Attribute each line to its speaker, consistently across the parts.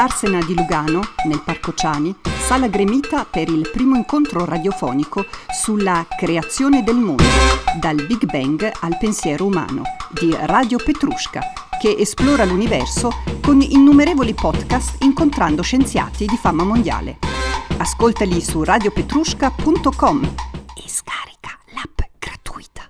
Speaker 1: Darsena di Lugano, nel Parco Ciani, sala gremita per il primo incontro radiofonico sulla creazione del mondo, dal Big Bang al pensiero umano, di Radio Petrushka, che esplora l'universo con innumerevoli podcast incontrando scienziati di fama mondiale. Ascoltali su radiopetrushka.com e scarica l'app gratuita.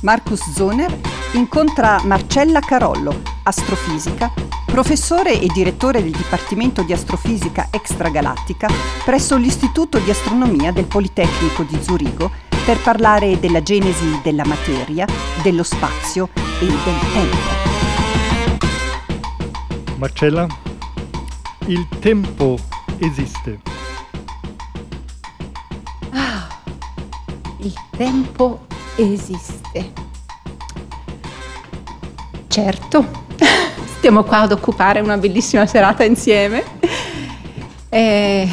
Speaker 1: Marcus Zoner incontra Marcella Carollo, astrofisica, professore e direttore del Dipartimento di Astrofisica Extragalattica presso l'Istituto di Astronomia del Politecnico di Zurigo per parlare della genesi della materia, dello spazio e del tempo.
Speaker 2: Marcella, il tempo esiste.
Speaker 3: Ah, il tempo esiste. Certo, stiamo qua ad occupare una bellissima serata insieme. E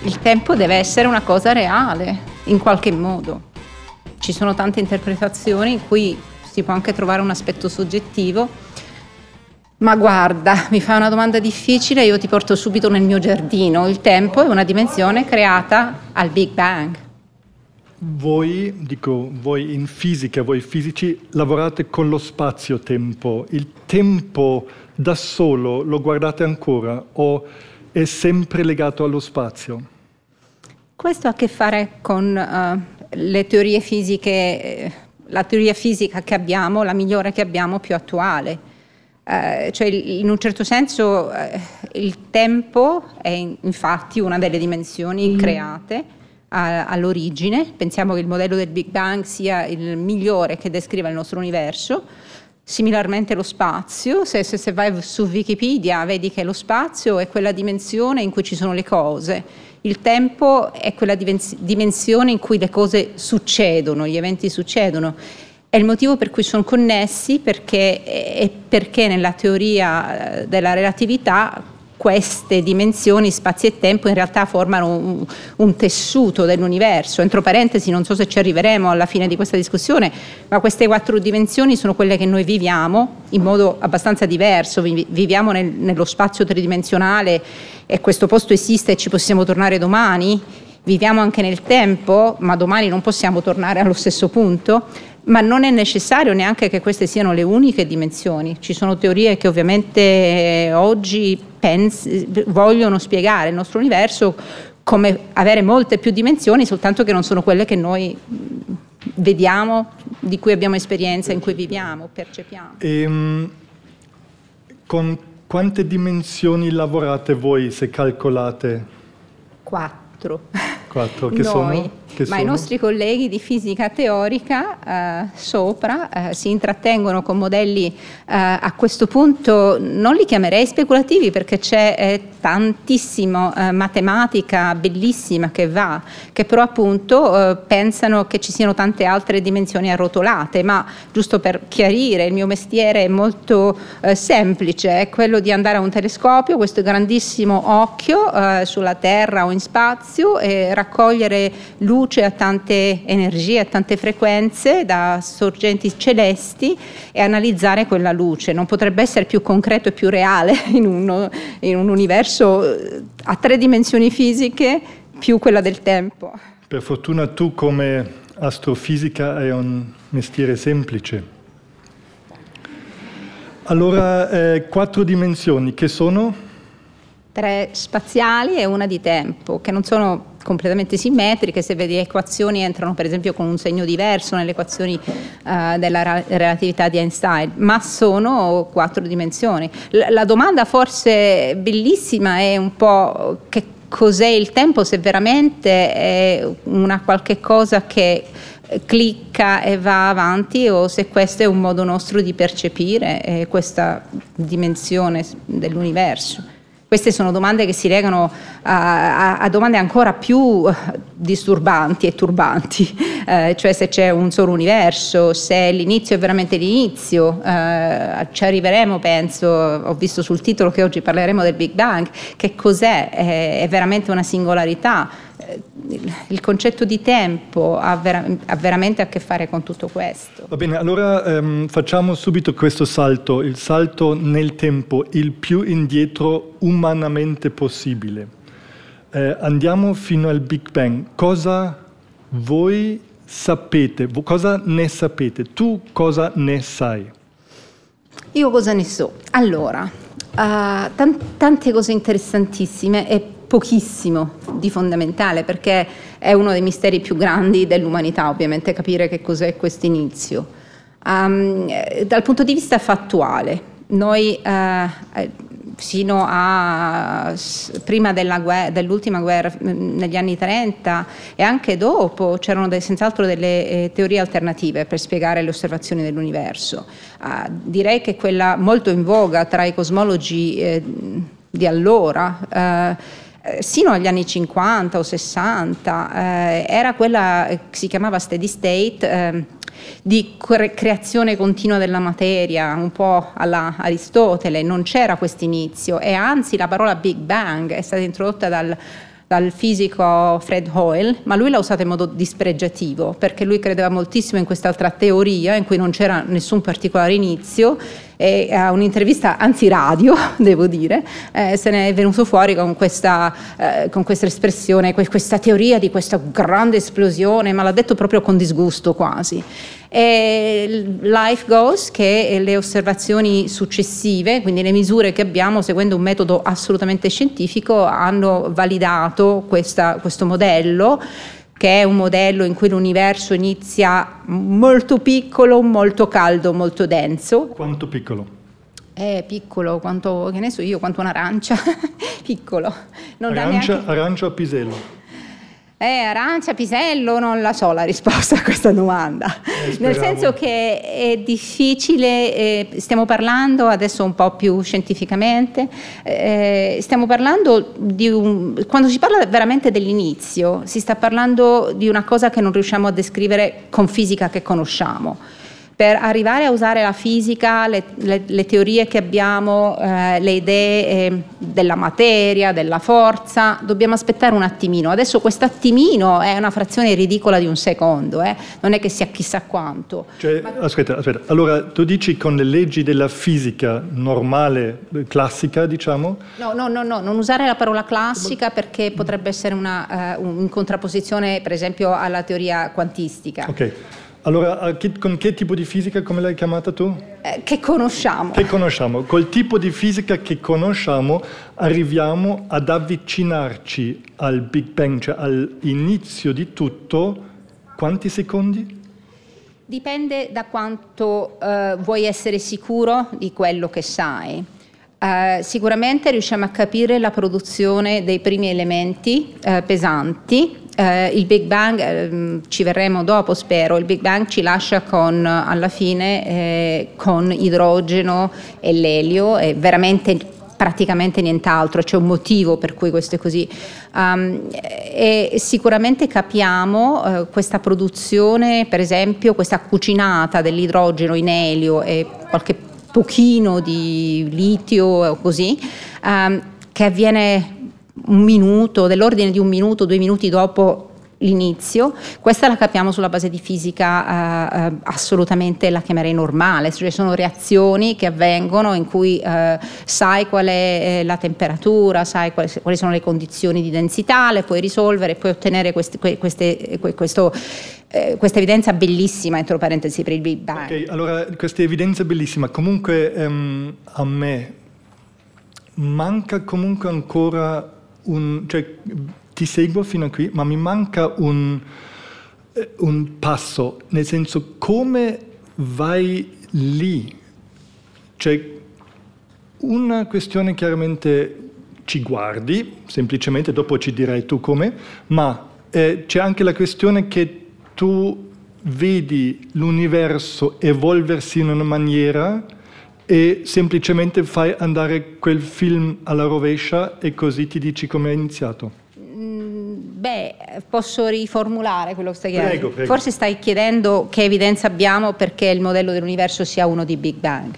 Speaker 3: il tempo deve essere una cosa reale, in qualche modo. Ci sono tante interpretazioni in cui si può anche trovare un aspetto soggettivo, ma guarda, mi fai una domanda difficile, io ti porto subito nel mio giardino. Il tempo è una dimensione creata al Big Bang.
Speaker 2: Voi, dico, voi in fisica, voi fisici, lavorate con lo spazio-tempo. Il tempo da solo lo guardate ancora o è sempre legato allo spazio?
Speaker 3: Questo ha a che fare con uh, le teorie fisiche, eh, la teoria fisica che abbiamo, la migliore che abbiamo, più attuale. Uh, cioè in un certo senso uh, il tempo è infatti una delle dimensioni mm. create all'origine, pensiamo che il modello del Big Bang sia il migliore che descriva il nostro universo, similarmente lo spazio, se, se, se vai su Wikipedia vedi che lo spazio è quella dimensione in cui ci sono le cose, il tempo è quella dimensione in cui le cose succedono, gli eventi succedono. È il motivo per cui sono connessi perché, perché nella teoria eh, della relatività queste dimensioni, spazio e tempo, in realtà formano un, un, tessuto dell'universo. Entro parentesi, non so se ci arriveremo alla fine di questa discussione, ma queste quattro dimensioni sono quelle che noi viviamo in modo abbastanza diverso. Viviamo nel, nello spazio tridimensionale e questo posto esiste e ci possiamo tornare domani. Viviamo anche nel tempo, ma domani non possiamo tornare allo stesso punto ma non è necessario neanche che queste siano le uniche dimensioni. Ci sono teorie che ovviamente eh, oggi pens- vogliono spiegare il nostro universo come avere molte più dimensioni, soltanto che non sono quelle che noi mm, vediamo, di cui abbiamo esperienza, in cui viviamo, percepiamo.
Speaker 2: E, um, con quante dimensioni lavorate voi se calcolate?
Speaker 3: Quattro.
Speaker 2: Quattro, che
Speaker 3: Noi,
Speaker 2: sono? Che
Speaker 3: ma
Speaker 2: sono?
Speaker 3: i nostri colleghi di fisica teorica eh, sopra eh, si intrattengono con modelli eh, a questo punto non li chiamerei speculativi perché c'è eh, tantissimo eh, matematica bellissima che va, che però appunto eh, pensano che ci siano tante altre dimensioni arrotolate, ma giusto per chiarire, il mio mestiere è molto semplice, è quello di andare a un telescopio, questo grandissimo occhio sulla Terra o in spazio e raccogliere luce a tante energie, a tante frequenze da sorgenti celesti e analizzare quella luce. Non potrebbe essere più concreto e più reale in, uno, in un universo eh, a tre dimensioni fisiche più quella del tempo.
Speaker 2: Per fortuna tu come astrofisica hai un mestiere semplice. Allora, eh, quattro dimensioni che sono?
Speaker 3: Tre spaziali e una di tempo, che non sono completamente simmetriche, se vedi le equazioni entrano per esempio con un segno diverso nelle equazioni uh, della relatività di Einstein, ma sono quattro dimensioni. L- la domanda forse bellissima è un po' che cos'è il tempo, se veramente è una qualche cosa che clicca e va avanti o se questo è un modo nostro di percepire eh, questa dimensione dell'universo. Queste sono domande che si legano a, a, a domande ancora più eh, disturbanti e turbanti, eh, cioè se c'è un solo universo, se l'inizio è veramente l'inizio, eh, ci arriveremo penso, ho visto sul titolo che oggi parleremo del Big Bang, che cos'è, è, è veramente una singolarità, il, il, concetto di tempo ha, vera, ha, veramente a che fare con tutto questo.
Speaker 2: Va bene, allora ehm, facciamo subito questo salto, il salto nel tempo, il più indietro umanamente possibile. Eh, andiamo fino al Big Bang. Cosa voi sapete? Cosa ne sapete? Tu cosa ne sai?
Speaker 3: Io cosa ne so? Allora, uh, tan- tante cose interessantissime e pochissimo di fondamentale perché è uno dei misteri più grandi dell'umanità, ovviamente capire che cos'è questo inizio. Um, dal punto di vista fattuale, noi uh, fino a prima guerra, dell'ultima guerra negli anni 30 e anche dopo c'erano de, senz'altro delle eh, teorie alternative per spiegare le osservazioni dell'universo. Uh, direi che quella molto in voga tra i cosmologi eh, di allora eh, sino agli anni 50 o 60 eh, era quella che si chiamava steady state eh, di cre- creazione continua della materia, un po' alla Aristotele, non c'era questo inizio e anzi la parola Big Bang è stata introdotta dal dal fisico Fred Hoyle, ma lui l'ha usata in modo dispregiativo perché lui credeva moltissimo in quest'altra teoria in cui non c'era nessun particolare inizio e a un'intervista, anzi radio, devo dire, eh, se ne è venuto fuori con questa, eh, con questa espressione, questa teoria di questa grande esplosione, ma l'ha detto proprio con disgusto quasi. E life goes che le osservazioni successive, quindi le misure che abbiamo seguendo un metodo assolutamente scientifico, hanno validato questa, questo modello che è un modello in cui l'universo inizia molto piccolo, molto caldo, molto denso.
Speaker 2: Quanto piccolo?
Speaker 3: È piccolo, quanto, che ne so io, quanto un'arancia, piccolo.
Speaker 2: Non arancia, neanche... arancia o pisello?
Speaker 3: Eh, arancia, pisello, non la so la risposta a questa domanda. Eh, Nel senso che è difficile, eh, stiamo parlando adesso un po' più scientificamente, eh, stiamo parlando di un... quando si parla veramente dell'inizio, si sta parlando di una cosa che non riusciamo a descrivere con fisica che conosciamo per arrivare a usare la fisica, le, le, le teorie che abbiamo, eh, le idee eh, della materia, della forza, dobbiamo aspettare un attimino. Adesso questo attimino è una frazione ridicola di un secondo, eh? non è che sia chissà quanto.
Speaker 2: Cioè, Ma... Aspetta, aspetta, allora tu dici con le leggi della fisica normale, classica, diciamo?
Speaker 3: No, no, no, no non usare la parola classica perché potrebbe essere una, uh, in contrapposizione, per esempio, alla teoria quantistica.
Speaker 2: Ok. Allora, con che tipo di fisica, come l'hai chiamata tu?
Speaker 3: Eh, che conosciamo.
Speaker 2: Che conosciamo. Col tipo di fisica che conosciamo arriviamo ad avvicinarci al Big Bang, cioè all'inizio di tutto, quanti secondi?
Speaker 3: Dipende da quanto eh, vuoi essere sicuro di quello che sai. Uh, sicuramente riusciamo a capire la produzione dei primi elementi uh, pesanti eh, il Big Bang, eh, ci verremo dopo spero, il Big Bang ci lascia con, alla fine eh, con idrogeno e l'elio, è veramente praticamente nient'altro, c'è un motivo per cui questo è così. Um, e sicuramente capiamo uh, questa produzione, per esempio, questa cucinata dell'idrogeno in elio e qualche pochino di litio o così, um, che avviene un minuto, dell'ordine di un minuto, due minuti dopo l'inizio, questa la capiamo sulla base di fisica eh, assolutamente la chiamerei normale, cioè sono reazioni che avvengono in cui eh, sai qual è eh, la temperatura, sai quali, quali, sono le condizioni di densità, le puoi risolvere, puoi ottenere queste, queste, questo, eh, questa evidenza bellissima, entro parentesi, per il Big Bang.
Speaker 2: Ok, allora questa evidenza bellissima, comunque ehm, a me manca comunque ancora un, cioè, ti seguo fino a qui, ma mi manca un, eh, un passo, nel senso come vai lì? Cioè, una questione chiaramente ci guardi, semplicemente dopo ci dirai tu come, ma eh, c'è anche la questione che tu vedi l'universo evolversi in una maniera e semplicemente fai andare quel film alla rovescia e così ti dici come è iniziato?
Speaker 3: Mm, beh, posso riformulare quello che stai chiedendo.
Speaker 2: Prego, prego.
Speaker 3: Forse stai chiedendo che evidenza abbiamo perché il modello dell'universo sia uno di Big Bang.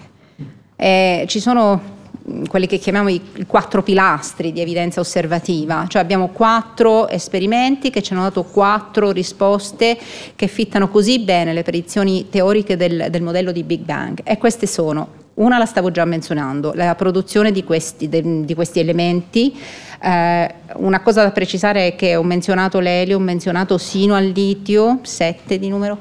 Speaker 3: Eh, ci sono quelli che chiamiamo i, i, quattro pilastri di evidenza osservativa, cioè abbiamo quattro esperimenti che ci hanno dato quattro risposte che fittano così bene le predizioni teoriche del, del modello di Big Bang e queste sono una la stavo già menzionando, la produzione di questi, de, di questi elementi. Eh, una cosa da precisare è che ho menzionato l'elio, ho menzionato sino al litio, 7 di numero uh,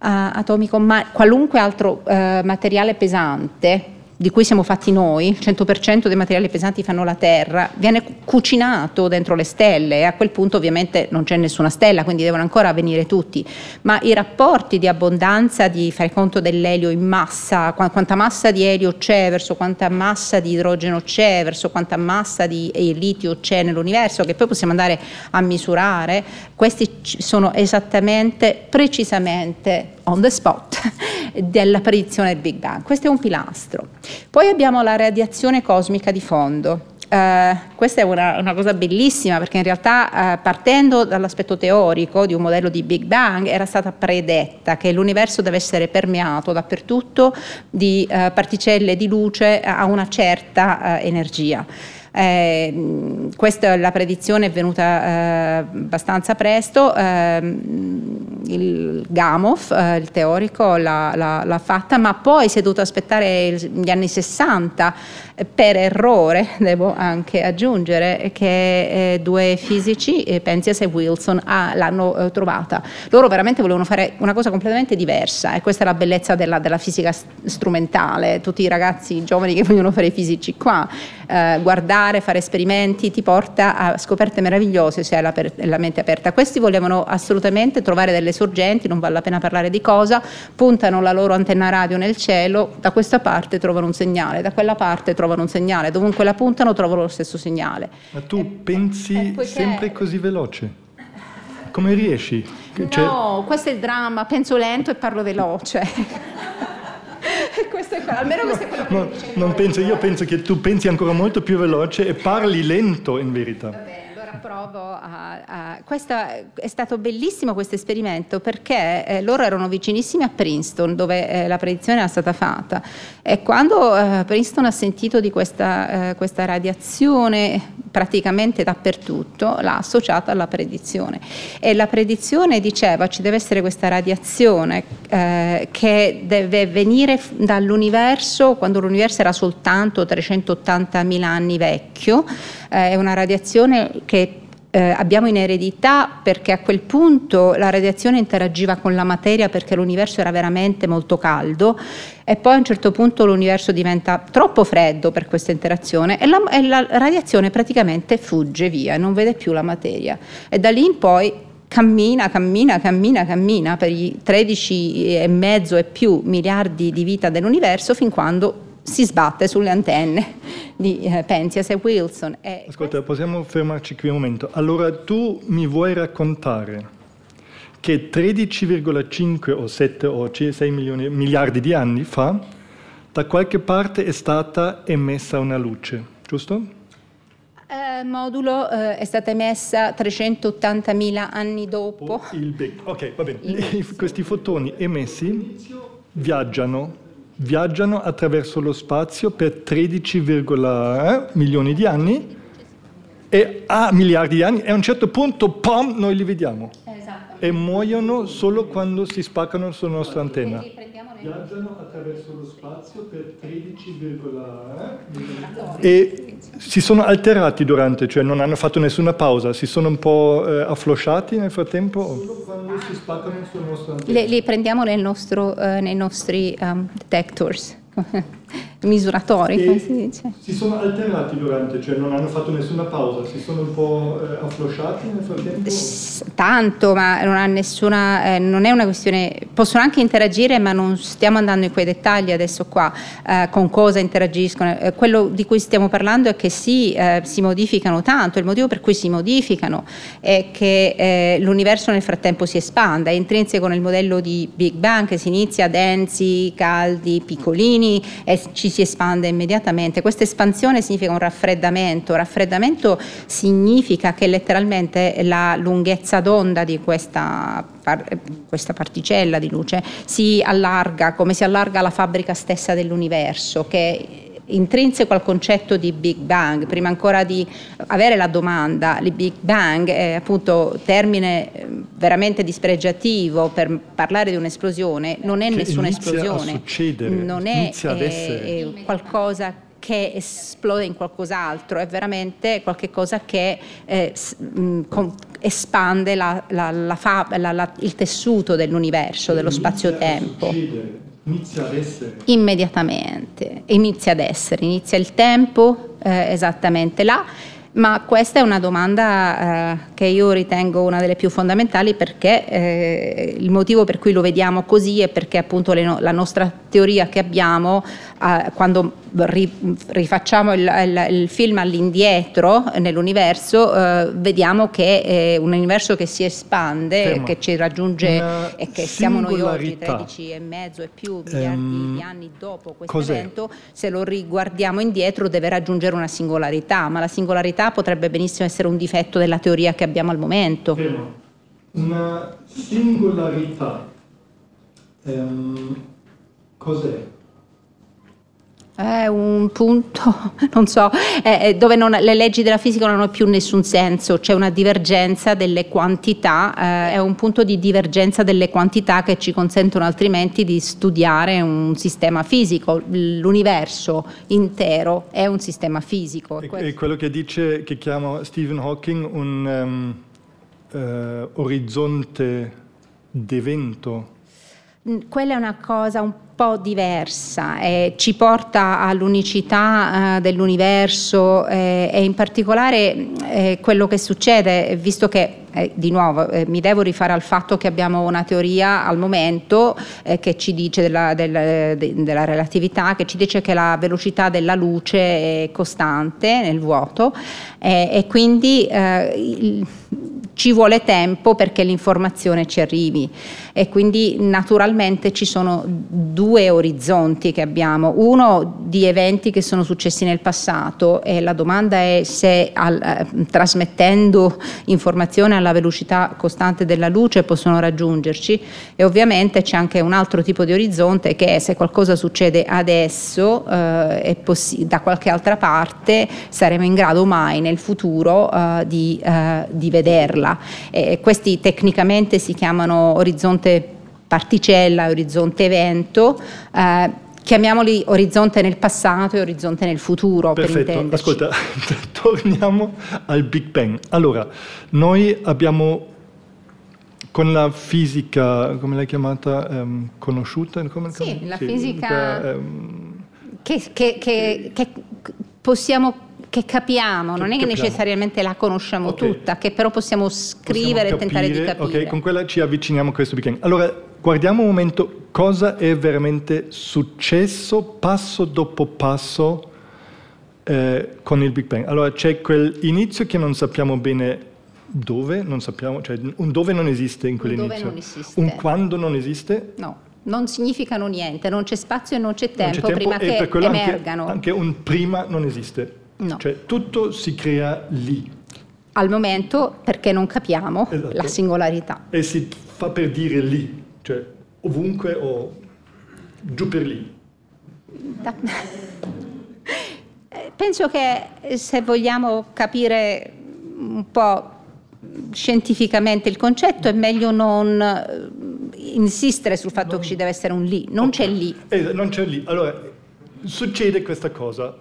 Speaker 3: atomico, ma qualunque altro uh, materiale pesante di cui siamo fatti noi, il 100% dei materiali pesanti fanno la Terra, viene cucinato dentro le stelle e a quel punto ovviamente non c'è nessuna stella, quindi devono ancora avvenire tutti, ma i rapporti di abbondanza, di fare conto dell'elio in massa, quanta massa di elio c'è verso quanta massa di idrogeno c'è, verso quanta massa di litio c'è nell'universo, che poi possiamo andare a misurare, questi sono esattamente, precisamente on the spot della predizione del Big Bang. Questo è un pilastro. Poi abbiamo la radiazione cosmica di fondo. Uh, questa è una, una, cosa bellissima perché in realtà uh, partendo dall'aspetto teorico di un modello di Big Bang era stata predetta che l'universo deve essere permeato dappertutto di uh, particelle di luce a una certa energia. Eh, questa la predizione è venuta eh, abbastanza presto, eh, il Gamow, eh, il teorico, l'ha, l'ha, l'ha, fatta, ma poi si è dovuto aspettare gli anni 60 per errore, devo anche aggiungere, che eh, due fisici, eh, Penzias e Wilson, ah, l'hanno trovata. Loro veramente volevano fare una cosa completamente diversa e questa è la bellezza della, della fisica strumentale, tutti i ragazzi giovani che vogliono fare i fisici qua, guardare studiare, fare esperimenti, ti porta a scoperte meravigliose se hai la, per, la, mente aperta. Questi volevano assolutamente trovare delle sorgenti, non vale la pena parlare di cosa, puntano la loro antenna radio nel cielo, da questa parte trovano un segnale, da quella parte trovano un segnale, dovunque la puntano trovano lo stesso segnale.
Speaker 2: Ma tu e, pensi e poiché... sempre così veloce? Come riesci?
Speaker 3: Cioè... No, questo è il dramma, penso lento e parlo veloce.
Speaker 2: questo è, almeno questo è quello che no, non penso, Io penso che tu pensi ancora molto più veloce e parli lento in verità.
Speaker 3: Vabbè provo a, a... Questo è stato bellissimo questo esperimento perché eh, loro erano vicinissimi a Princeton dove eh, la predizione era stata fatta e quando eh, Princeton ha sentito di questa, eh, questa, radiazione praticamente dappertutto l'ha associata alla predizione. E la predizione diceva ci deve essere questa radiazione eh, che deve venire dall'universo quando l'universo era soltanto 380.000 anni vecchio eh, è una radiazione che eh, abbiamo in eredità perché a quel punto la radiazione interagiva con la materia perché l'universo era veramente molto caldo e poi a un certo punto l'universo diventa troppo freddo per questa interazione e la, e la radiazione praticamente fugge via, non vede più la materia. E da lì in poi cammina, cammina, cammina, cammina per i 13 e mezzo e più miliardi di vita dell'universo fin quando si sbatte sulle antenne di eh, Penzias e Wilson.
Speaker 2: E Ascolta, possiamo fermarci qui un momento. Allora tu mi vuoi raccontare che 13,5 o 7 o 6 milioni, miliardi di anni fa da qualche parte è stata emessa una luce, giusto?
Speaker 3: Eh, modulo eh, è stata emessa 380.000 anni dopo.
Speaker 2: Oh, il ok, va bene. Questi fotoni emessi viaggiano viaggiano attraverso lo spazio per 13,1 milioni di anni e a miliardi di anni e a un certo punto, pom, noi li vediamo. E muoiono solo quando si spaccano sulla nostra antenna. Viaggiano attraverso lo spazio per 13,1 e si sono alterati durante, cioè non hanno fatto nessuna pausa, si sono un po' eh, afflosciati nel frattempo? Solo quando si spaccano sulla nostra antenna.
Speaker 3: Li, li prendiamo nel nostro, uh, nei nostri um, detectors. Misuratori, come si dice.
Speaker 2: Si sono alternati durante, cioè non hanno fatto nessuna pausa, si sono un po' eh, afflosciati nel frattempo? S-
Speaker 3: tanto, ma non ha nessuna, eh, non è una questione, possono anche interagire, ma non stiamo andando in quei dettagli adesso qua, eh, con cosa interagiscono. Eh, quello di cui stiamo parlando è che sì, eh, si modificano tanto, il motivo per cui si modificano è che eh, l'universo nel frattempo si espanda, è intrinseco nel modello di Big Bang che si inizia densi, caldi, piccolini e ci si espande immediatamente. Questa espansione significa un raffreddamento. Raffreddamento significa che letteralmente la lunghezza d'onda di questa, questa particella di luce si allarga come si allarga la fabbrica stessa dell'universo, che intrinseco al concetto di Big Bang, prima ancora di avere la domanda, il Big Bang è appunto termine eh, veramente dispregiativo per parlare di un'esplosione, non è nessuna esplosione, non è eh, qualcosa che esplode in qualcos'altro, è veramente qualcosa che eh, con- espande la- la- la fa- la- la- il tessuto dell'universo, dello spazio-tempo.
Speaker 2: Inizia ad essere.
Speaker 3: Immediatamente, inizia ad essere, inizia il tempo eh, esattamente là, ma questa è una domanda eh, che io ritengo una delle più fondamentali perché eh, il motivo per cui lo vediamo così è perché appunto no- la nostra teoria che abbiamo eh, quando ri- rifacciamo il, il- il film all'indietro nell'universo eh, vediamo che è un universo che si espande,
Speaker 2: Ferma.
Speaker 3: che ci raggiunge
Speaker 2: Una
Speaker 3: e che siamo noi oggi
Speaker 2: singolarità.
Speaker 3: 13 e mezzo e più miliardi
Speaker 2: Ehm,
Speaker 3: di anni dopo questo
Speaker 2: cos'è?
Speaker 3: evento, se lo riguardiamo indietro deve raggiungere una singolarità, ma la singolarità potrebbe benissimo essere un difetto della teoria che abbiamo al momento.
Speaker 2: Fermo. Una singolarità. Ehm, cos'è?
Speaker 3: È un punto, non so, eh, eh, dove non- le leggi della fisica non hanno più nessun senso, c'è una divergenza delle quantità, eh, è un punto di divergenza delle quantità che ci consentono altrimenti di studiare un sistema fisico. L'universo intero è un sistema fisico.
Speaker 2: È,
Speaker 3: Questo-
Speaker 2: è quello che dice, che chiama Stephen Hawking un ehm, eh, orizzonte d'evento.
Speaker 3: Quella è una cosa un po' diversa, eh, ci porta all'unicità eh, dell'universo eh, e in particolare eh, quello che succede, visto che eh, di nuovo eh, mi devo rifare al fatto che abbiamo una teoria al momento che ci dice della, del- de- della relatività, che ci dice che la velocità della luce è costante nel vuoto e quindi il- ci vuole tempo perché l'informazione ci arrivi. E quindi naturalmente ci sono due orizzonti che abbiamo, uno di eventi che sono successi nel passato e la domanda è se al- eh, trasmettendo informazione alla velocità costante della luce possono raggiungerci. E ovviamente c'è anche un altro tipo di orizzonte che è se qualcosa succede adesso eh, possi- da qualche altra parte saremo in grado mai nel futuro eh, di, eh, di vederla. E questi tecnicamente si chiamano orizzonte particella orizzonte evento. eh, chiamiamoli orizzonte nel passato e orizzonte nel futuro per
Speaker 2: Perfetto,
Speaker 3: intenderci.
Speaker 2: ascolta, torniamo al Big Bang. Allora, noi abbiamo con la fisica, come l'hai chiamata, ehm, conosciuta? Come,
Speaker 3: Sì, la fisica-
Speaker 2: ehm,
Speaker 3: che, che- che- che possiamo che capiamo, non è che
Speaker 2: capiamo.
Speaker 3: necessariamente la conosciamo
Speaker 2: Ok.
Speaker 3: tutta, che però possiamo scrivere
Speaker 2: possiamo
Speaker 3: e tentare di
Speaker 2: capire,
Speaker 3: capire.
Speaker 2: Ok, con quella ci avviciniamo a questo Big Bang. Allora, guardiamo un momento cosa è veramente successo passo dopo passo eh, con il Big Bang. Allora, c'è quell'inizio che non sappiamo bene dove, non sappiamo, cioè un dove non esiste in
Speaker 3: Un dove
Speaker 2: quell'inizio.
Speaker 3: non esiste.
Speaker 2: Un quando non esiste.
Speaker 3: No, non significano niente, non c'è spazio e non c'è
Speaker 2: non
Speaker 3: tempo,
Speaker 2: c'è
Speaker 3: prima
Speaker 2: e
Speaker 3: che
Speaker 2: quello anche-
Speaker 3: emergano.
Speaker 2: Anche, un prima non esiste.
Speaker 3: No.
Speaker 2: Cioè, tutto si crea lì.
Speaker 3: Al momento perché non capiamo
Speaker 2: Esatto.
Speaker 3: la singolarità.
Speaker 2: E si fa per dire lì, cioè ovunque o giù per lì.
Speaker 3: Da- Eh, Penso che eh, se vogliamo capire un po' scientificamente il concetto è meglio non eh, insistere sul fatto che ci deve essere un lì, non c'è lì.
Speaker 2: Eh, non c'è lì. Allora, succede questa cosa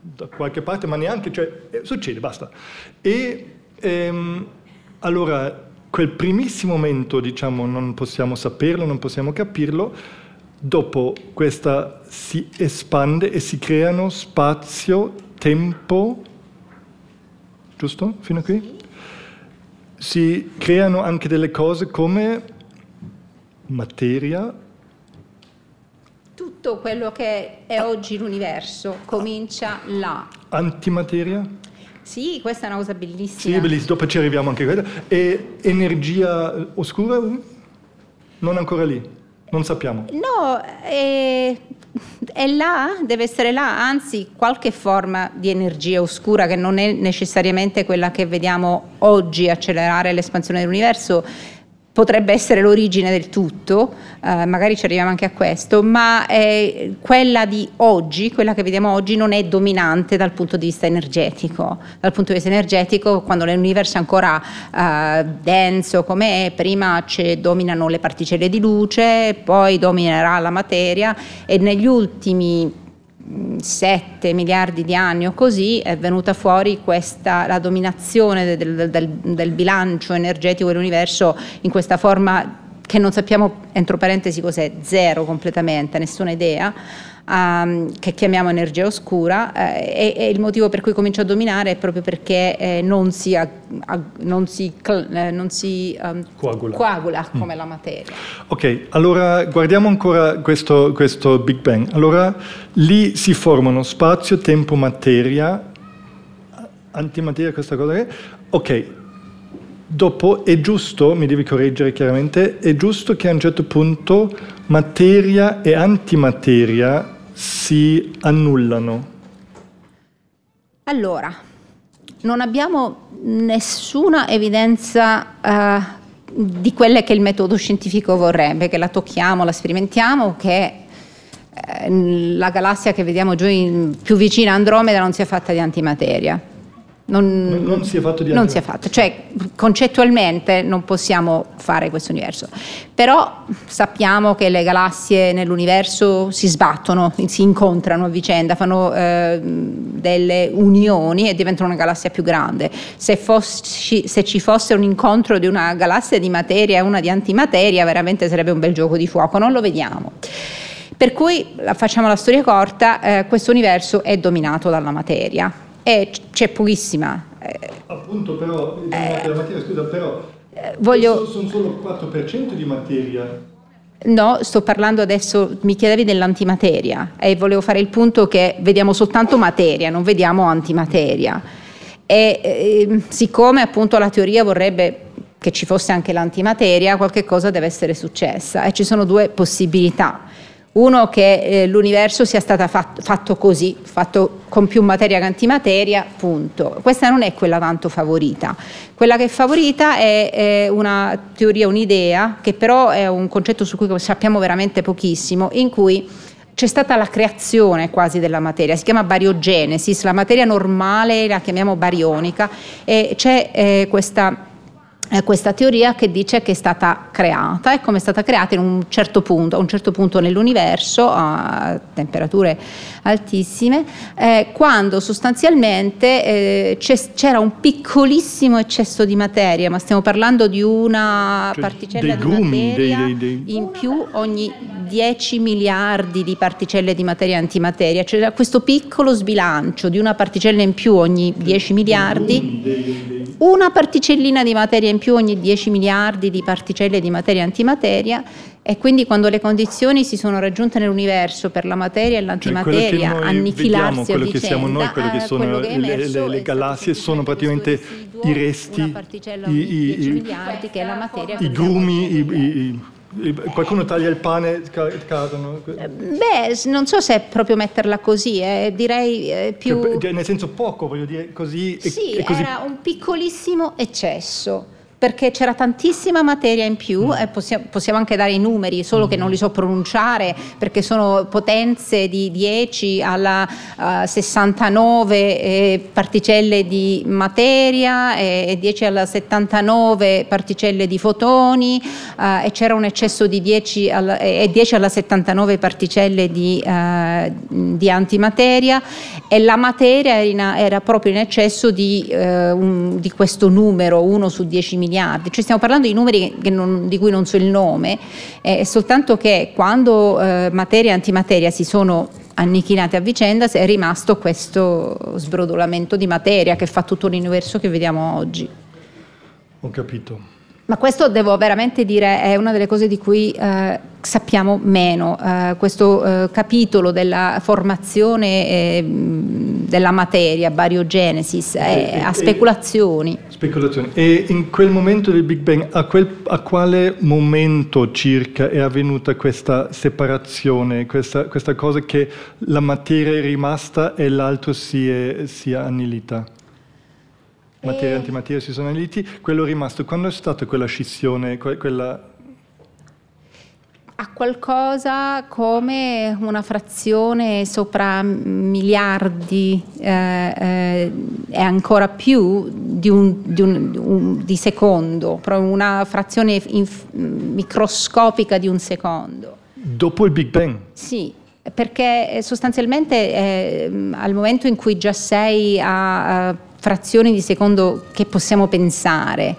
Speaker 2: da qualche parte, ma neanche, cioè, eh, succede, basta. E ehm, allora, quel primissimo momento, diciamo, non possiamo saperlo, non possiamo capirlo, dopo questa si espande e si creano spazio, tempo, giusto? Fino a qui? Si creano anche delle cose come materia,
Speaker 3: Tutto quello che è oggi l'universo comincia là.
Speaker 2: antimateria.
Speaker 3: Sì, questa è una cosa
Speaker 2: Sì,
Speaker 3: bellissima.
Speaker 2: bellissimo, dopo ci arriviamo anche a quella. E energia oscura? Non ancora lì, non sappiamo.
Speaker 3: No, è, è là, deve essere là, anzi qualche forma di energia oscura che non è necessariamente quella che vediamo oggi accelerare l'espansione dell'universo, potrebbe essere l'origine del tutto, eh, magari ci arriviamo anche a questo, ma eh, quella di oggi, quella che vediamo oggi, non è dominante dal punto di vista energetico. Dal punto di vista energetico, quando l'universo è ancora eh, denso come è, prima dominano le particelle di luce, poi dominerà la materia e negli ultimi 7 miliardi di anni o così è venuta fuori questa, la dominazione del, del, del bilancio energetico dell'universo in questa forma che non sappiamo, entro parentesi, cos'è, zero completamente, nessuna idea, um, che chiamiamo energia oscura eh, e, e, il motivo per cui comincia a dominare è proprio perché eh, non si, ag, non si, eh, non si um, coagula, coagula mm. come la materia.
Speaker 2: Ok, allora guardiamo ancora questo, questo Big Bang. Allora lì si formano spazio, tempo, materia, antimateria, questa cosa che... Ok, Dopo è giusto, mi devi correggere chiaramente, è giusto che a un certo punto materia e antimateria si annullano?
Speaker 3: Allora, non abbiamo nessuna evidenza uh, di quelle che il metodo scientifico vorrebbe, che la tocchiamo, la sperimentiamo, che uh, la galassia che vediamo giù in, più vicina a Andromeda non sia fatta di antimateria.
Speaker 2: Non, non, si è fatto di
Speaker 3: Non si è fatto, cioè concettualmente non possiamo fare questo universo, però sappiamo che le galassie nell'universo si sbattono, si incontrano a vicenda, fanno eh, delle unioni e diventano una galassia più grande. Se, fossi, se, ci fosse un incontro di una galassia di materia e una di antimateria, veramente sarebbe un bel gioco di fuoco, non lo vediamo. Per cui, facciamo la storia corta, eh, questo universo è dominato dalla materia e c'è pochissima.
Speaker 2: Eh, Appunto, però, eh, la materia, scusa, però,
Speaker 3: eh, voglio...
Speaker 2: sono solo 4% di materia.
Speaker 3: No, sto parlando adesso, mi chiedevi dell'antimateria e volevo fare il punto che vediamo soltanto materia, non vediamo antimateria. E eh, siccome appunto la teoria vorrebbe che ci fosse anche l'antimateria, qualche cosa deve essere successa e ci sono due possibilità. Uno che eh, l'universo sia stato fatto, fatto, così, fatto con più materia che antimateria, punto. Questa non è quella tanto favorita. Quella che è favorita è, è una teoria, un'idea, che però è un concetto su cui sappiamo veramente pochissimo, in cui c'è stata la creazione quasi della materia, si chiama bariogenesis, la materia normale la chiamiamo barionica e c'è eh, questa questa teoria che dice che è stata creata e come è stata creata un certo punto, a un certo punto nell'universo a temperature altissime, eh, quando sostanzialmente eh, c'era un piccolissimo eccesso di materia, ma stiamo parlando di una cioè, particella di
Speaker 2: grumi,
Speaker 3: materia
Speaker 2: dei, dei, dei...
Speaker 3: in più ogni 10 miliardi di particelle di materia antimateria, c'era questo piccolo sbilancio di una particella in più ogni 10 miliardi una particellina di materia in più ogni 10 miliardi di particelle di materia antimateria e quindi quando le condizioni si sono raggiunte nell'universo per la materia e l'antimateria
Speaker 2: cioè,
Speaker 3: annichilarsi
Speaker 2: vediamo, quello
Speaker 3: vicenda,
Speaker 2: che siamo noi, quello che eh, sono quello che le, le, le galassie sono praticamente i resti, i, i, i, i grumi, i, Qualcuno taglia il pane, cadono.
Speaker 3: Beh, non so se è proprio metterla così, eh, direi eh, più...
Speaker 2: Cioè, nel senso poco, voglio dire, così...
Speaker 3: Sì,
Speaker 2: è così...
Speaker 3: era un piccolissimo eccesso perché c'era tantissima materia in più mm. e possiamo, possiamo, anche dare i numeri, solo mm. che non li so pronunciare perché sono potenze di 10 alla uh, 69 eh, particelle di materia e 10 alla 79 particelle di fotoni uh, e c'era un eccesso di 10 alla, e 10 alla 79 particelle di, uh, di antimateria e la materia era, era proprio in eccesso di, un, di questo numero, 1 su 10 milioni miliardi, cioè stiamo parlando di numeri non, di cui non so il nome, eh, è soltanto che quando eh, materia e antimateria si sono annichilate a vicenda è rimasto questo sbrodolamento di materia che fa tutto l'universo che vediamo oggi.
Speaker 2: Ho capito.
Speaker 3: Ma questo devo veramente dire è una delle cose di cui eh, sappiamo meno. Eh, questo eh, capitolo della formazione eh, della materia, bariogenesis, è a speculazioni.
Speaker 2: Speculazioni. E in quel momento del Big Bang, a, quel, a quale momento circa è avvenuta questa separazione, questa, questa, cosa che la materia è rimasta e l'altro si è, si è annihilita? Materia e antimateria si sono uniti, quello è rimasto. Quando è stata quella scissione, quella
Speaker 3: a qualcosa come una frazione sopra miliardi eh, eh, e ancora più di, un, di, un, un, di secondo, proprio una frazione inf- microscopica di un secondo.
Speaker 2: Dopo il Big Bang?
Speaker 3: Sì, perché sostanzialmente eh, al momento in cui già sei a, a frazioni di secondo che possiamo pensare,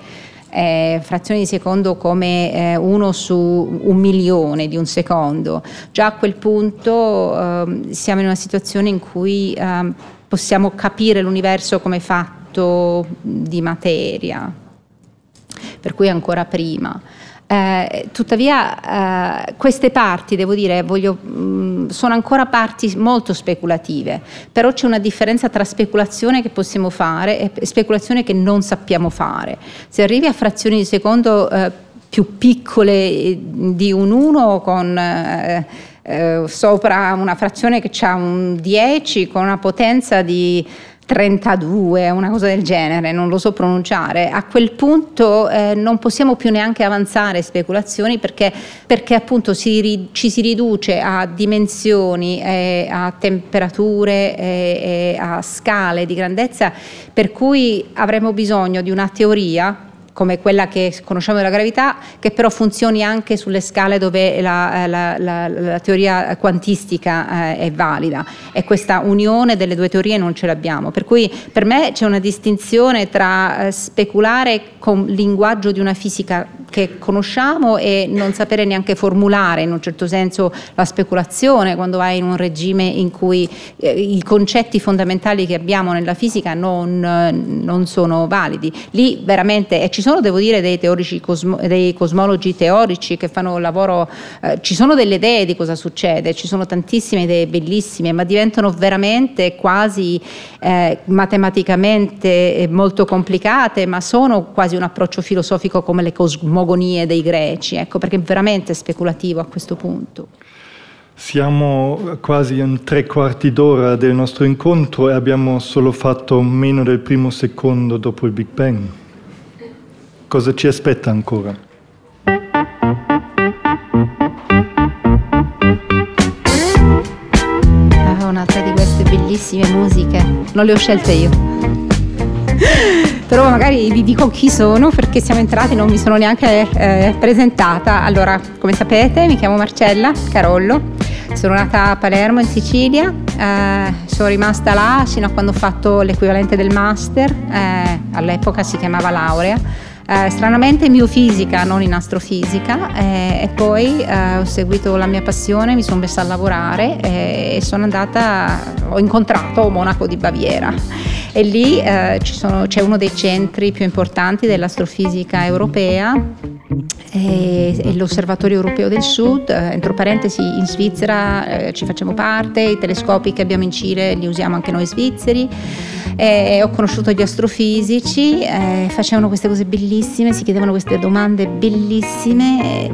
Speaker 3: eh, frazioni di secondo come eh, uno su un milione di un secondo. Già a quel punto eh, siamo in una situazione in cui ehm, possiamo capire l'universo come fatto di materia, per cui ancora prima. Eh, tuttavia eh, queste parti, devo dire, voglio, mh, mm, sono ancora parti molto speculative, però c'è una differenza tra speculazione che possiamo fare e speculazione che non sappiamo fare. Se arrivi a frazioni di secondo eh, più piccole eh, di un 1 con eh, sopra una frazione che ha un 10 con una potenza di 32, una cosa del genere, non lo so pronunciare, a quel punto eh, non possiamo più neanche avanzare speculazioni perché, perché appunto si, ci si riduce a dimensioni, eh, a temperature, eh, a scale di grandezza per cui avremo bisogno di una teoria come quella che conosciamo della gravità, che però funzioni anche sulle scale dove la, la, la, la teoria quantistica eh, è valida e questa unione delle due teorie non ce l'abbiamo. Per cui per me c'è una distinzione tra eh, speculare con linguaggio di una fisica che conosciamo e non sapere neanche formulare in un certo senso la speculazione quando vai in un regime in cui eh, i concetti fondamentali che abbiamo nella fisica non, non sono validi. Lì veramente, e ci sono devo dire dei, cosmo, dei cosmologi teorici che fanno lavoro, eh, ci sono delle idee di cosa succede, ci sono tantissime idee bellissime, ma diventano veramente quasi eh, matematicamente molto complicate, ma sono quasi un approccio filosofico come le cosmogonie dei greci, ecco, perché è veramente speculativo a questo punto.
Speaker 2: Siamo quasi in tre quarti d'ora del nostro incontro e abbiamo solo fatto meno del primo secondo dopo il Big Bang. Cosa ci aspetta ancora?
Speaker 3: Ah, un'altra di queste bellissime musiche. Non le ho scelte io però magari vi dico chi sono perché siamo entrati, non mi sono neanche eh, presentata. Allora, come sapete, mi chiamo Marcella Carollo, sono nata a Palermo in Sicilia, eh, sono rimasta là fino a quando ho fatto l'equivalente del master, eh, all'epoca si chiamava laurea. Eh, stranamente in biofisica, non in astrofisica, eh, e poi eh, ho seguito la mia passione, mi sono messa a lavorare eh, e sono andata, ho incontrato Monaco di Baviera. E lì eh, sono, c'è uno dei centri più importanti dell'astrofisica europea e, l'Osservatorio Europeo del Sud, eh, entro parentesi in Svizzera eh, ci facciamo parte, i telescopi che abbiamo in Cile li usiamo anche noi svizzeri, eh, ho conosciuto gli astrofisici, eh, facevano queste cose bellissime, si chiedevano queste domande bellissime.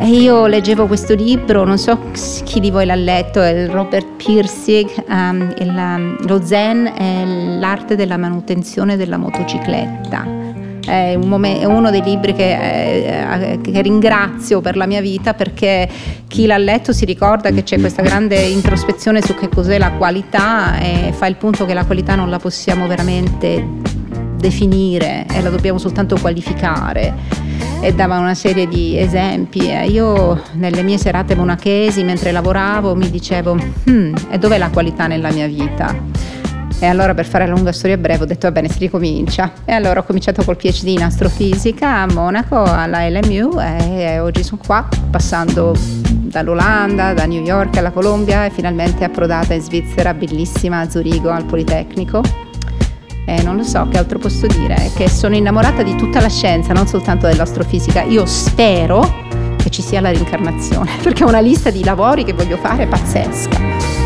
Speaker 3: E io leggevo questo libro, non so chi di voi l'ha letto, è il Robert Pirsig, um, il, um, lo Zen è l'arte della manutenzione della motocicletta. È, un momen- è uno dei libri che, eh, che, ringrazio per la mia vita perché chi l'ha letto si ricorda che c'è questa grande introspezione su che cos'è la qualità e fa il punto che la qualità non la possiamo veramente definire e la dobbiamo soltanto qualificare e dava una serie di esempi. Io nelle mie serate monachesi, mentre lavoravo, mi dicevo, hmm, e dov'è la qualità nella mia vita? E allora per fare la lunga storia breve ho detto va bene si ricomincia e allora ho cominciato col PhD in astrofisica a Monaco alla LMU e oggi sono qua passando dall'Olanda, da New York alla Colombia e finalmente approdata in Svizzera, bellissima a Zurigo al Politecnico eh, non lo so che altro posso dire, che sono innamorata di tutta la scienza, non soltanto dell'astrofisica. Io spero che ci sia la rincarnazione, perché ho una lista di lavori che voglio fare pazzesca.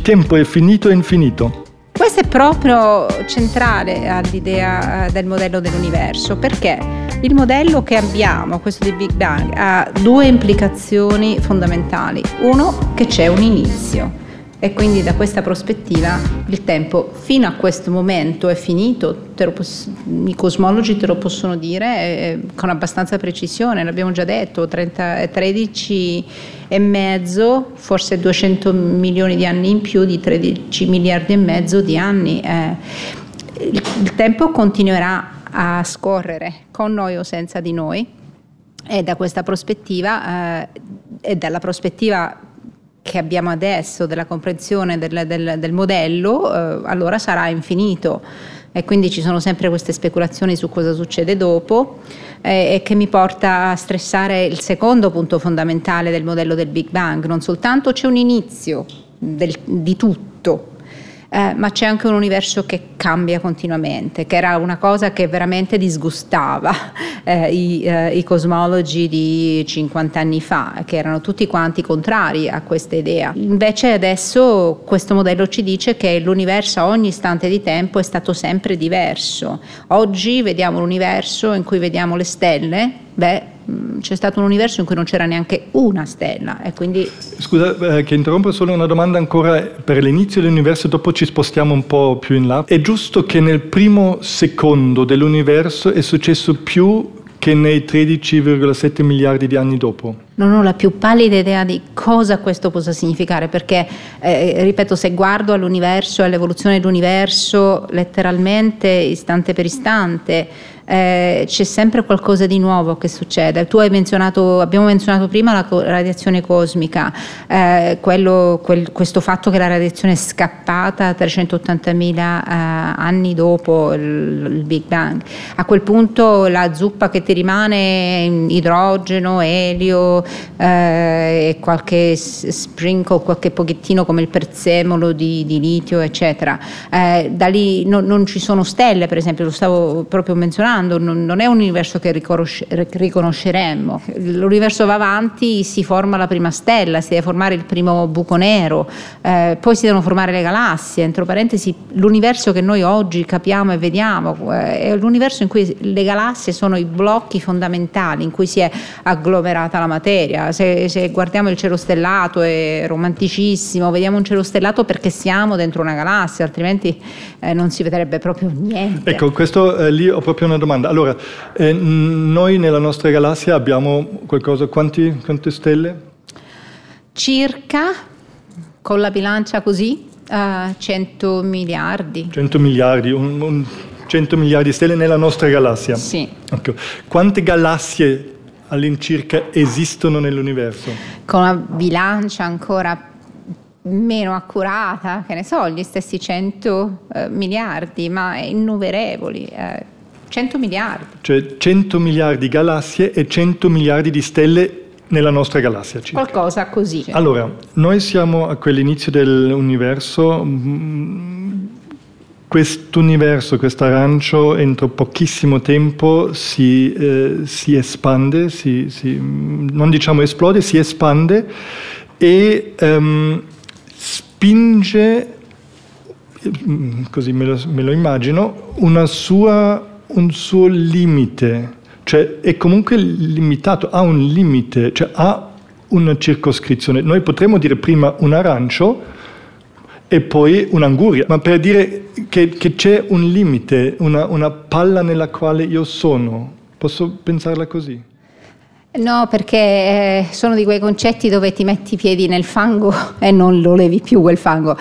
Speaker 2: Il tempo è finito e infinito.
Speaker 3: Questo è proprio centrale all'idea eh, del modello dell'universo, perché il modello che abbiamo, questo di Big Bang, ha due implicazioni fondamentali. Uno, che c'è un inizio e quindi da questa prospettiva il tempo fino a questo momento è finito, poss- i cosmologi te lo possono dire eh, con abbastanza precisione, l'abbiamo già detto, 30, 13 e mezzo, forse 200 milioni di anni in più di 13 miliardi e mezzo di anni. Eh, il, il tempo continuerà a scorrere con noi o senza di noi e da questa prospettiva eh, e dalla prospettiva che abbiamo adesso della comprensione del, del, del modello, eh, allora sarà infinito. E quindi ci sono sempre queste speculazioni su cosa succede dopo eh, e che mi porta a stressare il secondo punto fondamentale del modello del Big Bang. Non soltanto c'è un inizio del, di tutto, eh, ma c'è anche un universo che cambia continuamente, che era una cosa che veramente disgustava eh, i, eh, i, cosmologi di 50 anni fa, che erano tutti quanti contrari a questa idea. Invece adesso questo modello ci dice che l'universo a ogni istante di tempo è stato sempre diverso. Oggi vediamo l'universo in cui vediamo le stelle, beh, c'è stato un universo in cui non c'era neanche una stella e quindi...
Speaker 2: Scusa eh, che interrompo, solo una domanda ancora per l'inizio dell'universo, dopo ci spostiamo un po' più in là. È giusto che nel primo secondo dell'universo è successo più che nei 13,7 miliardi di anni dopo?
Speaker 3: Non ho la più pallida idea di cosa questo possa significare, perché, eh, ripeto, se guardo all'universo, all'evoluzione dell'universo, letteralmente, istante per istante, eh, c'è sempre qualcosa di nuovo che succede. Tu hai menzionato, abbiamo menzionato prima la radiazione cosmica, eh, quello, quel, questo fatto che la radiazione è scappata 380.000 eh, anni dopo il, il, Big Bang. A quel punto la zuppa che ti rimane idrogeno, elio eh, e qualche sprinkle, qualche pochettino come il prezzemolo di, di litio, eccetera. Eh, da lì no, non ci sono stelle, per esempio, lo stavo proprio menzionando avanzando, non, non è un universo che riconosceremmo. L'universo va avanti, si forma la prima stella, si deve formare il primo buco nero, eh, poi si devono formare le galassie. Entro parentesi, l'universo che noi oggi capiamo e vediamo eh, è l'universo in cui le galassie sono i blocchi fondamentali in cui si è agglomerata la materia. Se, se guardiamo il cielo stellato è romanticissimo, vediamo un cielo stellato perché siamo dentro una galassia, altrimenti eh, non si vedrebbe proprio niente.
Speaker 2: Ecco, questo eh, lì ho proprio una domanda domanda. Allora, eh, noi nella nostra galassia abbiamo qualcosa, quanti, quante stelle?
Speaker 3: Circa, con la bilancia così, uh, 100 miliardi.
Speaker 2: 100 miliardi, un, un 100 miliardi di stelle nella nostra galassia?
Speaker 3: Sì.
Speaker 2: Okay. Quante galassie all'incirca esistono nell'universo?
Speaker 3: Con una bilancia ancora meno accurata, che ne so, gli stessi 100 eh, miliardi, ma innumerevoli. Eh 100 miliardi.
Speaker 2: Cioè 100 miliardi di galassie e 100 miliardi di stelle nella nostra galassia.
Speaker 3: Circa. Qualcosa così.
Speaker 2: Allora, noi siamo a quell'inizio dell'universo. Quest'universo, questo arancio, entro pochissimo tempo si, eh, si espande, si, si, non diciamo esplode, si espande e um, spinge, così me lo, me lo immagino, una sua un suo limite, cioè è comunque limitato, ha un limite, cioè ha una circoscrizione. Noi potremmo dire prima un arancio e poi un'anguria, ma per dire che, che c'è un limite, una, una palla nella quale io sono. Posso pensarla così?
Speaker 3: No, perché eh, sono di quei concetti dove ti metti i piedi nel fango e non lo levi più quel fango.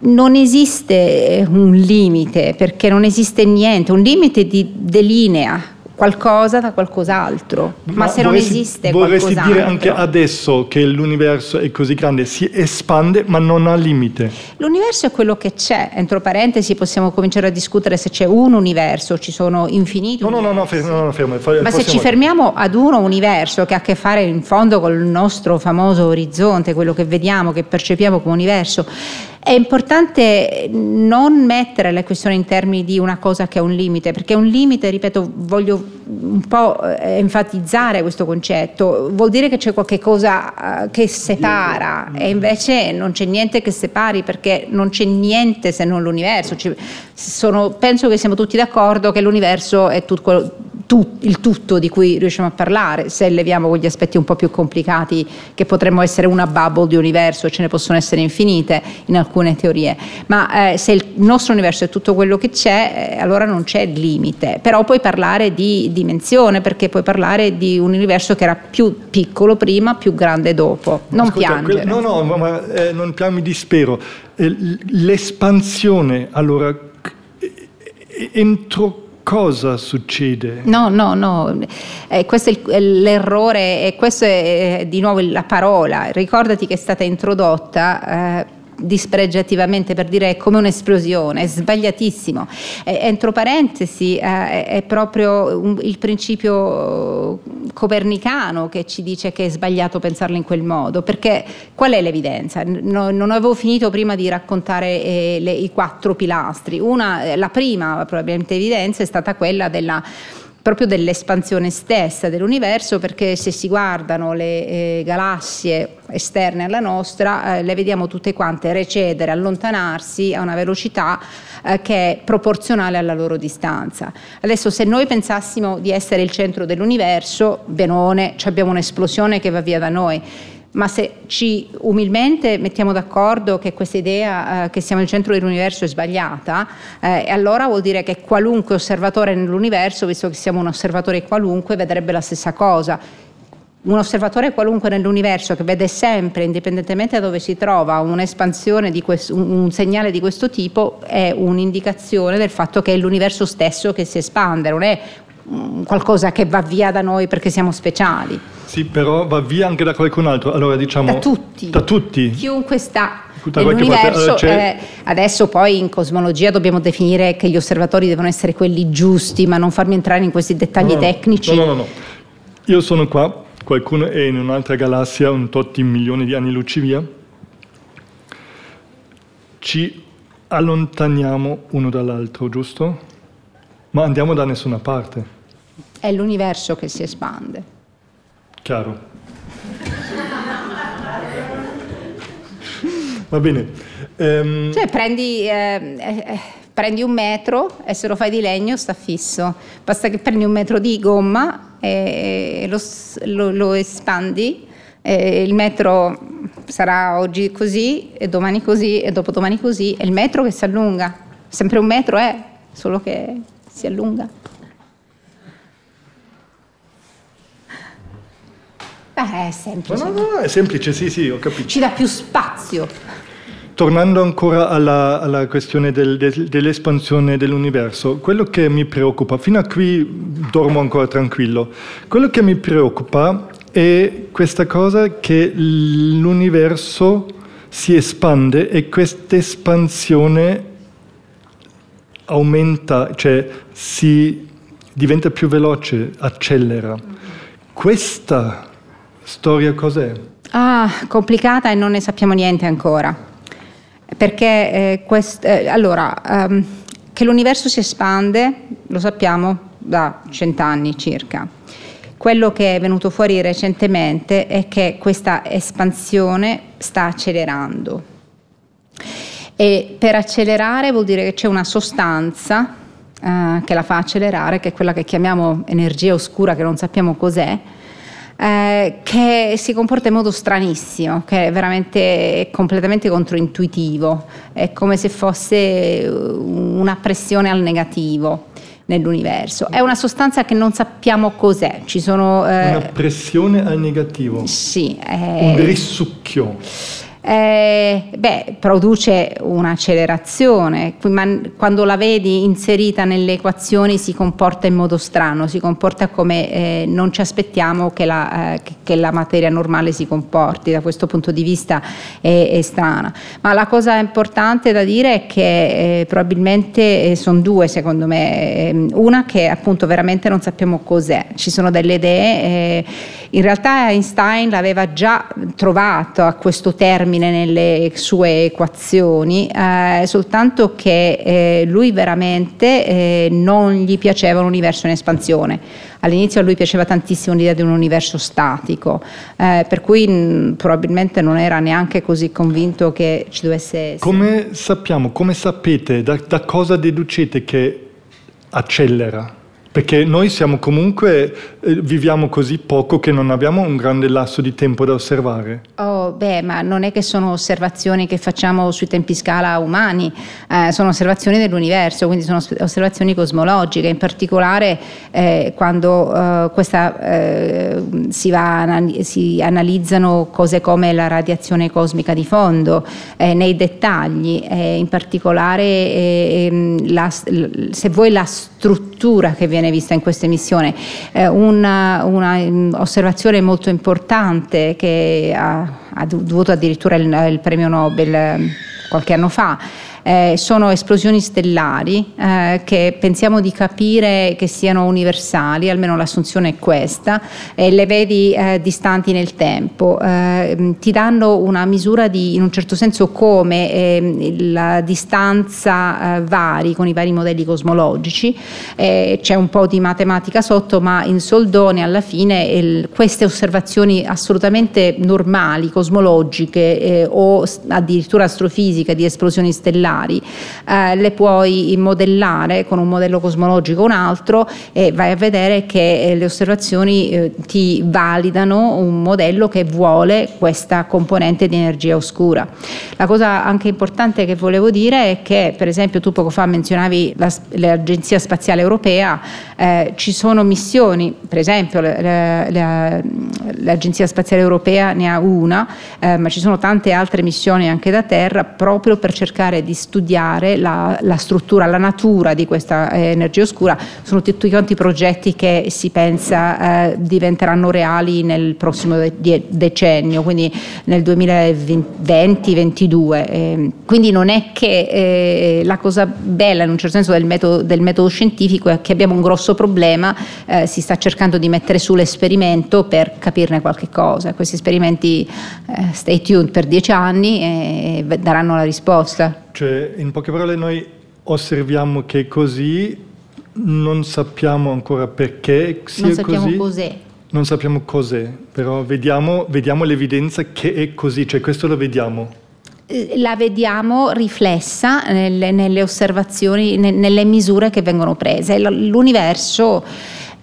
Speaker 3: Eh, non esiste un limite, perché non esiste niente, un limite ti delinea qualcosa da qualcos'altro, ma, ma se non esiste
Speaker 2: vorresti dire anche adesso che l'universo è così grande, si espande ma non ha limite.
Speaker 3: L'universo è quello che c'è, entro parentesi possiamo cominciare a discutere se c'è un universo, ci sono infiniti
Speaker 2: no. No, no, no, fermo, no, no fermo.
Speaker 3: Ma se ci fermiamo ad uno universo che ha a che fare in fondo con il nostro famoso orizzonte, quello che vediamo, che percepiamo come universo, È importante non mettere le questioni in termini di una cosa che è un limite, perché un limite, ripeto, voglio un po' eh, enfatizzare questo concetto, vuol dire che c'è qualche cosa eh, che separa. E invece non c'è niente che separi perché non c'è niente se non l'universo. Sono, penso che siamo tutti d'accordo che l'universo è tutto quello tu, il tutto di cui riusciamo a parlare, se leviamo quegli aspetti un po' più complicati che potremmo essere una bubble di universo, ce ne possono essere infinite in alcune teorie, ma eh, se il nostro universo è tutto quello che c'è, eh, allora non c'è limite, però puoi parlare di dimensione perché puoi parlare di un universo che era più piccolo prima, più grande dopo, non Ascolta, piangere.
Speaker 2: no, no, ma eh, non mi dispero. Eh, l'espansione, allora, entro cosa succede?
Speaker 3: No, no, no, eh, questo è l'errore e questa è di nuovo la parola. Ricordati che è stata introdotta. Eh, dispregiativamente per dire è come un'esplosione, è sbagliatissimo. Eh, entro parentesi, eh, è proprio un, il principio copernicano che ci dice che è sbagliato pensarlo in quel modo, perché qual è l'evidenza? No, non avevo finito prima di raccontare eh, le, i quattro pilastri. Una, la prima probabilmente evidenza è stata quella della proprio dell'espansione stessa dell'universo, perché se si guardano le eh, galassie esterne alla nostra, eh, le vediamo tutte quante recedere, allontanarsi a una velocità eh, che è proporzionale alla loro distanza. Adesso se noi pensassimo di essere il centro dell'universo, benone, abbiamo un'esplosione che va via da noi ma se ci umilmente mettiamo d'accordo che questa idea eh, che siamo il centro dell'universo è sbagliata, eh, allora vuol dire che qualunque osservatore nell'universo, visto che siamo un osservatore qualunque, vedrebbe la stessa cosa. Un osservatore qualunque nell'universo che vede sempre, indipendentemente da dove si trova, un'espansione, di questo, un segnale di questo tipo, è un'indicazione del fatto che è l'universo stesso che si espande, non è qualcosa che va via da noi perché siamo speciali.
Speaker 2: Sì, però va via anche da qualcun altro. Allora, diciamo,
Speaker 3: da tutti.
Speaker 2: Da tutti.
Speaker 3: Chiunque sta nell'universo. Eh, adesso poi in cosmologia dobbiamo definire che gli osservatori devono essere quelli giusti, ma non farmi entrare in questi dettagli
Speaker 2: no,
Speaker 3: tecnici.
Speaker 2: No, no, no. Io sono qua, qualcuno è in un'altra galassia, un tot di milioni di anni luci via. Ci allontaniamo uno dall'altro, giusto? Ma andiamo da nessuna parte.
Speaker 3: È l'universo che si espande.
Speaker 2: Chiaro. Va bene.
Speaker 3: Um... Cioè prendi, eh, eh, prendi, un metro e se lo fai di legno sta fisso. Basta che prendi un metro di gomma e lo, lo, lo espandi. E il metro sarà oggi così e domani così e dopodomani così. È il metro che si allunga. Sempre un metro è, solo che si allunga. Beh, è semplice.
Speaker 2: No, no, no, è semplice, sì, sì, ho capito.
Speaker 3: Ci dà più spazio.
Speaker 2: Tornando ancora alla, alla questione del, del, dell'espansione dell'universo, quello che mi preoccupa, fino a qui dormo ancora tranquillo, quello che mi preoccupa è questa cosa che l'universo si espande e questa espansione aumenta, cioè si diventa più veloce, accelera. Questa storia cos'è?
Speaker 3: Ah, complicata e non ne sappiamo niente ancora. Perché eh, quest, eh, allora, um, che l'universo si espande lo sappiamo da cent'anni circa. Quello che è venuto fuori recentemente è che questa espansione sta accelerando e per accelerare vuol dire che c'è una sostanza eh, che la fa accelerare, che è quella che chiamiamo energia oscura, che non sappiamo cos'è, eh, che si comporta in modo stranissimo, che è veramente completamente controintuitivo, è come se fosse una pressione al negativo nell'universo. È una sostanza che non sappiamo cos'è. Ci sono,
Speaker 2: eh, una pressione al negativo.
Speaker 3: Sì.
Speaker 2: un risucchio
Speaker 3: eh, beh, produce un'accelerazione, quando la vedi inserita nelle equazioni si comporta in modo strano, si comporta come eh, non ci aspettiamo che la, eh, che la, materia normale si comporti, da questo punto di vista è, è strana. Ma la cosa importante da dire è che eh, probabilmente eh, sono due secondo me, ehm, una che appunto veramente non sappiamo cos'è, ci sono delle idee, eh, in realtà Einstein l'aveva già trovato a questo termine, termine nelle sue equazioni, eh, soltanto che eh, lui veramente eh, non gli piaceva un universo in espansione. All'inizio a lui piaceva tantissimo l'idea di un universo statico, eh, per cui mh, probabilmente non era neanche così convinto che ci dovesse essere.
Speaker 2: Come sappiamo, come sapete, da, da cosa deducete che accelera? Perché noi siamo comunque, eh, viviamo così poco che non abbiamo un grande lasso di tempo da osservare.
Speaker 3: Oh, beh, ma non è che sono osservazioni che facciamo sui tempi scala umani, eh, sono osservazioni dell'universo, quindi sono osservazioni cosmologiche, in particolare eh, quando eh, questa, eh, si, va, si, analizzano cose come la radiazione cosmica di fondo, eh, nei dettagli, in particolare ehm, la, se vuoi la struttura che viene vista in questa emissione. Eh, una, una, mm, osservazione molto importante che ha, ha dovuto addirittura il, il premio Nobel eh, qualche anno fa eh, sono esplosioni stellari eh, che pensiamo di capire che siano universali, almeno l'assunzione è questa, e le vedi eh, distanti nel tempo, eh, ti danno una misura di, in un certo senso, come ehm, la distanza eh, vari con i vari modelli cosmologici, c'è un po' di matematica sotto, ma in soldoni alla fine il, queste osservazioni assolutamente normali, cosmologiche o addirittura astrofisiche di esplosioni stellari, particolari, eh, le puoi modellare con un modello cosmologico o un altro e vai a vedere che eh, le osservazioni eh, ti validano un modello che vuole questa componente di energia oscura. La cosa anche importante che volevo dire è che per esempio tu poco fa menzionavi la, l'Agenzia Spaziale Europea, eh, ci sono missioni, per esempio la, la, l'Agenzia Spaziale Europea ne ha una, eh, ma ci sono tante altre missioni anche da terra proprio per cercare di studiare la, la struttura, la natura di questa eh, energia oscura, sono tutti quanti progetti che si pensa eh, diventeranno reali nel prossimo de- decennio, quindi nel 2020-2022. Eh, quindi non è che eh, la cosa bella in un certo senso del metodo, del metodo scientifico è che abbiamo un grosso problema, eh, si sta cercando di mettere su l'esperimento per capirne qualche cosa. Questi esperimenti eh, stay tuned per dieci anni e daranno la risposta.
Speaker 2: Cioè, in poche parole, noi osserviamo che è così, non sappiamo ancora perché sia
Speaker 3: non sappiamo
Speaker 2: così.
Speaker 3: Cos'è.
Speaker 2: Non sappiamo cos'è, però vediamo, vediamo l'evidenza che è così, cioè questo lo vediamo
Speaker 3: eh, la vediamo riflessa nelle, nelle osservazioni, nelle misure che vengono prese. L'universo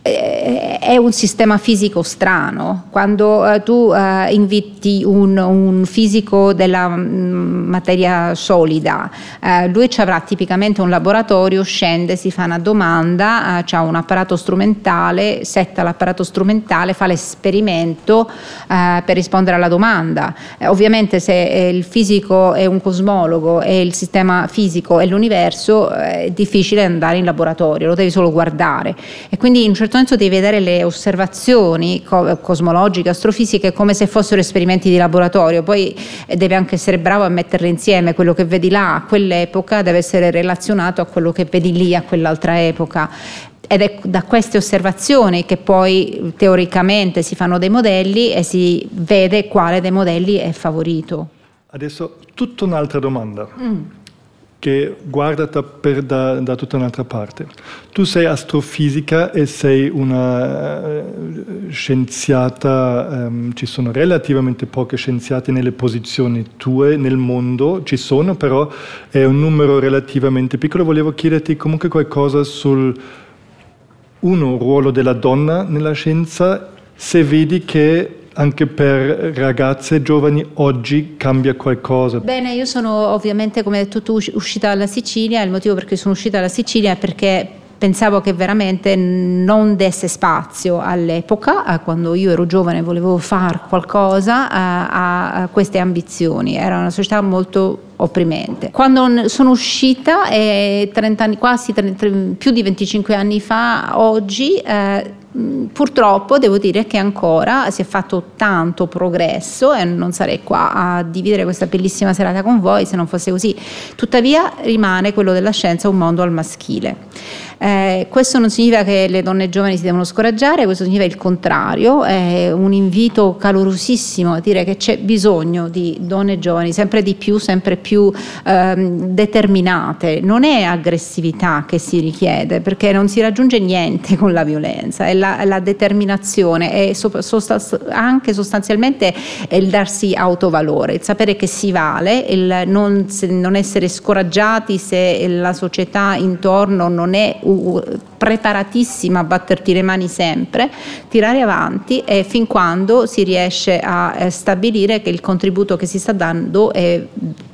Speaker 3: è un sistema fisico strano. Quando eh, tu eh, inviti un, un, fisico della mm, materia solida, eh, lui ci avrà tipicamente un laboratorio, scende, si fa una domanda, eh, ha un apparato strumentale, setta l'apparato strumentale, fa l'esperimento eh, per rispondere alla domanda. ovviamente se il fisico è un cosmologo e il sistema fisico è l'universo, è difficile andare in laboratorio, lo devi solo guardare. E quindi in un certo certo senso devi vedere le osservazioni cosmologiche, astrofisiche come se fossero esperimenti di laboratorio, poi eh, devi anche essere bravo a metterle insieme, quello che vedi là a quell'epoca deve essere relazionato a quello che vedi lì a quell'altra epoca ed è da queste osservazioni che poi teoricamente si fanno dei modelli e si vede quale dei modelli è favorito.
Speaker 2: Adesso tutta un'altra domanda. Mm che guarda per, da, da, tutta un'altra parte. Tu sei astrofisica e sei una uh, scienziata, um, ci sono relativamente poche scienziate nelle posizioni tue nel mondo, ci sono però è un numero relativamente piccolo. Volevo chiederti comunque qualcosa sul uno ruolo della donna nella scienza, se vedi che anche per ragazze giovani oggi cambia qualcosa?
Speaker 3: Bene, io sono ovviamente, come hai detto tu, uscita dalla Sicilia. Il motivo per cui sono uscita dalla Sicilia è perché pensavo che veramente non desse spazio all'epoca, quando io ero giovane e volevo fare qualcosa, a, a queste ambizioni. Era una società molto opprimente. Quando sono uscita, eh, 30 anni, quasi 30, più di 25 anni fa, oggi, eh, purtroppo devo dire che ancora si è fatto tanto progresso e non sarei qua a dividere questa bellissima serata con voi se non fosse così. Tuttavia rimane quello della scienza un mondo al maschile. Eh, questo non significa che le donne giovani si devono scoraggiare, questo significa il contrario, è un invito calorosissimo a dire che c'è bisogno di donne giovani sempre di più, sempre più ehm, determinate. Non è aggressività che si richiede perché non si raggiunge niente con la violenza, è la, la determinazione, è sost- anche sostanzialmente il darsi autovalore, il sapere che si vale, il non, non essere scoraggiati se la società intorno non è preparatissima a batterti le mani sempre, tirare avanti e fin quando si riesce a eh, stabilire che il contributo che si sta dando è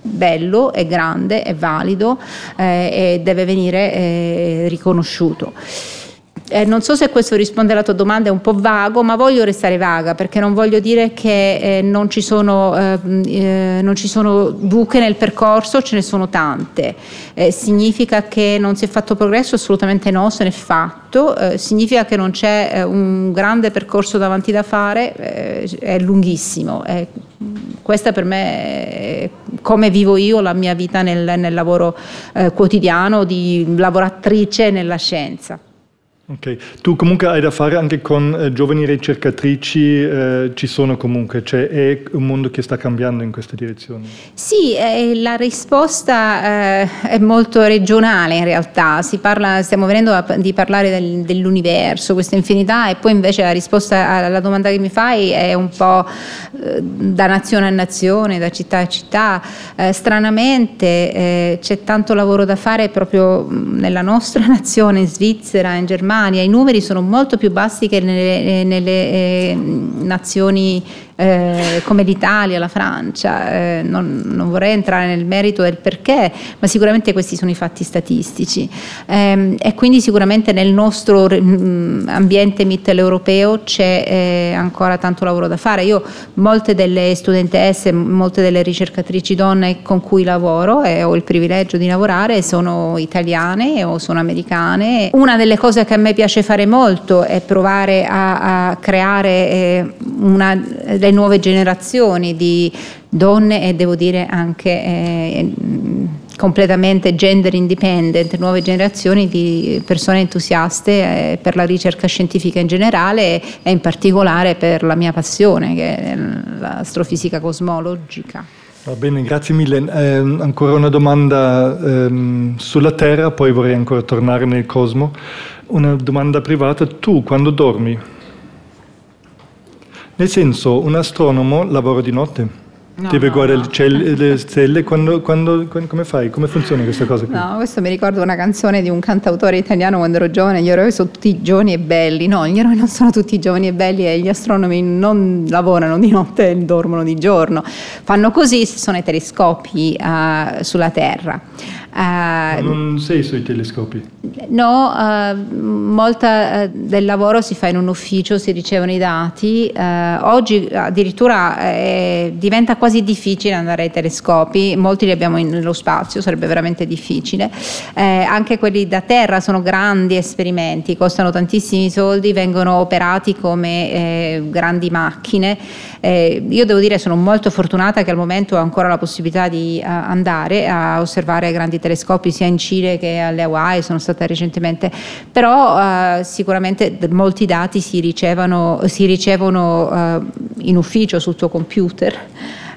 Speaker 3: bello, è grande, è valido eh, e deve venire eh, riconosciuto. Eh, non so se questo risponde alla tua domanda, è un po' vago, ma voglio restare vaga perché non voglio dire che eh, non, ci sono, eh, eh non, ci sono, buche nel percorso, ce ne sono tante. Eh, significa che non si è fatto progresso? Assolutamente no, se ne è fatto. Eh, significa che non c'è un grande percorso davanti da fare? è lunghissimo. questa per me è come vivo io la mia vita nel, nel lavoro quotidiano di lavoratrice nella scienza.
Speaker 2: Ok, tu comunque hai da fare anche con eh, giovani ricercatrici, eh, ci sono comunque, cioè è un mondo che sta cambiando in questa direzione?
Speaker 3: Sì, eh, la risposta eh, è molto regionale in realtà, parla, stiamo venendo a, di parlare del, dell'universo, questa infinità e poi invece la risposta alla domanda che mi fai è un po' eh, da nazione a nazione, da città a città. Eh, stranamente c'è tanto lavoro da fare proprio nella nostra nazione, in Svizzera, in Germania Germania, i numeri sono molto più bassi che nelle, nelle eh, nazioni eh, come l'Italia, la Francia. Eh, non, non, vorrei entrare nel merito del perché, ma sicuramente questi sono i fatti statistici. Eh, e quindi sicuramente nel nostro mm, ambiente mitteleuropeo c'è eh, ancora tanto lavoro da fare. Io molte delle studentesse, molte delle ricercatrici donne con cui lavoro e ho il privilegio di lavorare sono italiane o sono americane. Una delle cose che a me piace fare molto è provare a, a creare eh, una le nuove generazioni di donne e devo dire anche eh, completamente gender independent, nuove generazioni di persone entusiaste eh, per la ricerca scientifica in generale e in particolare per la mia passione che è l'astrofisica cosmologica.
Speaker 2: Va bene, grazie mille. Eh, ancora una domanda ehm, sulla Terra, poi vorrei ancora tornare nel cosmo. Una domanda privata, tu quando dormi nel senso, un astronomo lavora di notte. No, Deve no, guardare no. le, le stelle, quando, quando, come fai? Come funziona questa cosa qui?
Speaker 3: No, questo mi ricorda una canzone di un cantautore italiano quando ero giovane, gli eroi sono tutti giovani e belli. No, gli eroi non sono tutti giovani e belli e gli astronomi non lavorano di notte e dormono di giorno. Fanno così se sono i telescopi uh, sulla Terra.
Speaker 2: Uh, non sei sui telescopi?
Speaker 3: No, uh, molta uh, del lavoro si fa in un ufficio, si ricevono i dati. oggi addirittura eh, diventa quasi difficile andare ai telescopi, molti li abbiamo nello spazio, sarebbe veramente difficile. Eh, anche quelli da terra sono grandi esperimenti, costano tantissimi soldi, vengono operati come eh, grandi macchine. Eh, io devo dire sono molto fortunata che al momento ho ancora la possibilità di andare a osservare grandi telescopi telescopi sia in Cile che alle Hawaii, sono stata recentemente, però eh, sicuramente molti dati si, ricevono, si ricevono eh, in ufficio sul tuo computer.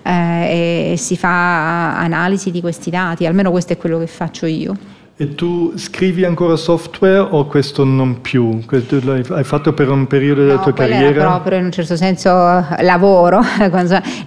Speaker 3: Eh, e si fa analisi di questi dati, almeno questo è quello che faccio io.
Speaker 2: E tu scrivi ancora software o questo non più? Questo l'hai fatto per un periodo della
Speaker 3: no,
Speaker 2: tua carriera?
Speaker 3: Era proprio in un certo senso lavoro.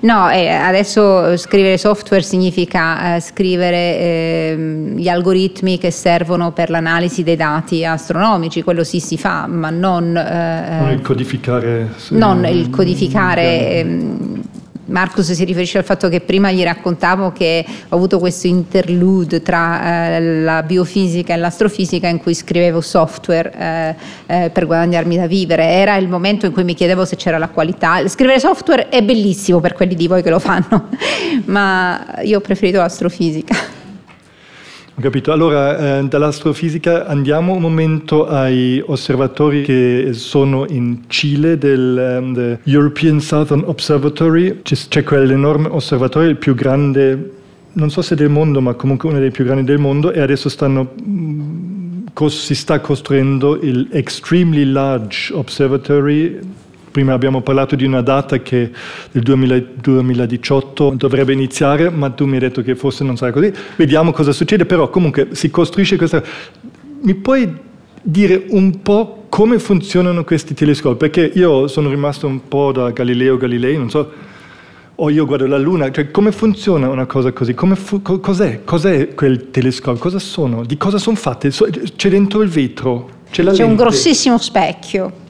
Speaker 3: no, adesso scrivere software significa eh, scrivere eh, gli algoritmi che servono per l'analisi dei dati astronomici, quello sì si fa, ma non...
Speaker 2: Eh, non il codificare.
Speaker 3: Non il codificare... Marcus si riferisce al fatto che prima gli raccontavo che ho avuto questo interlude tra eh, la biofisica e l'astrofisica in cui scrivevo software eh, eh, per guadagnarmi da vivere. Era il momento in cui mi chiedevo se c'era la qualità. Scrivere software è bellissimo per quelli di voi che lo fanno, ma io ho preferito l'astrofisica.
Speaker 2: Capito. Allora, eh, dall'astrofisica andiamo un momento ai osservatori che sono in Cile del um, European Southern Observatory. C'è, c'è quell'enorme osservatorio, il più grande, non so se del mondo, ma comunque uno dei più grandi del mondo, e adesso stanno mm, si sta costruendo il Extremely Large Observatory Prima abbiamo parlato di una data che nel 2018 dovrebbe iniziare, ma tu mi hai detto che forse non sarà così. Vediamo cosa succede, però comunque si costruisce questa... Mi puoi dire un po' come funzionano questi telescopi? Perché io sono rimasto un po' da Galileo Galilei, non so, o io guardo la Luna, cioè come funziona una cosa così? Fu- cos'è? cos'è? quel telescopio? Cosa sono? Di cosa sono fatte? C'è dentro il vetro?
Speaker 3: C'è, c'è un grossissimo specchio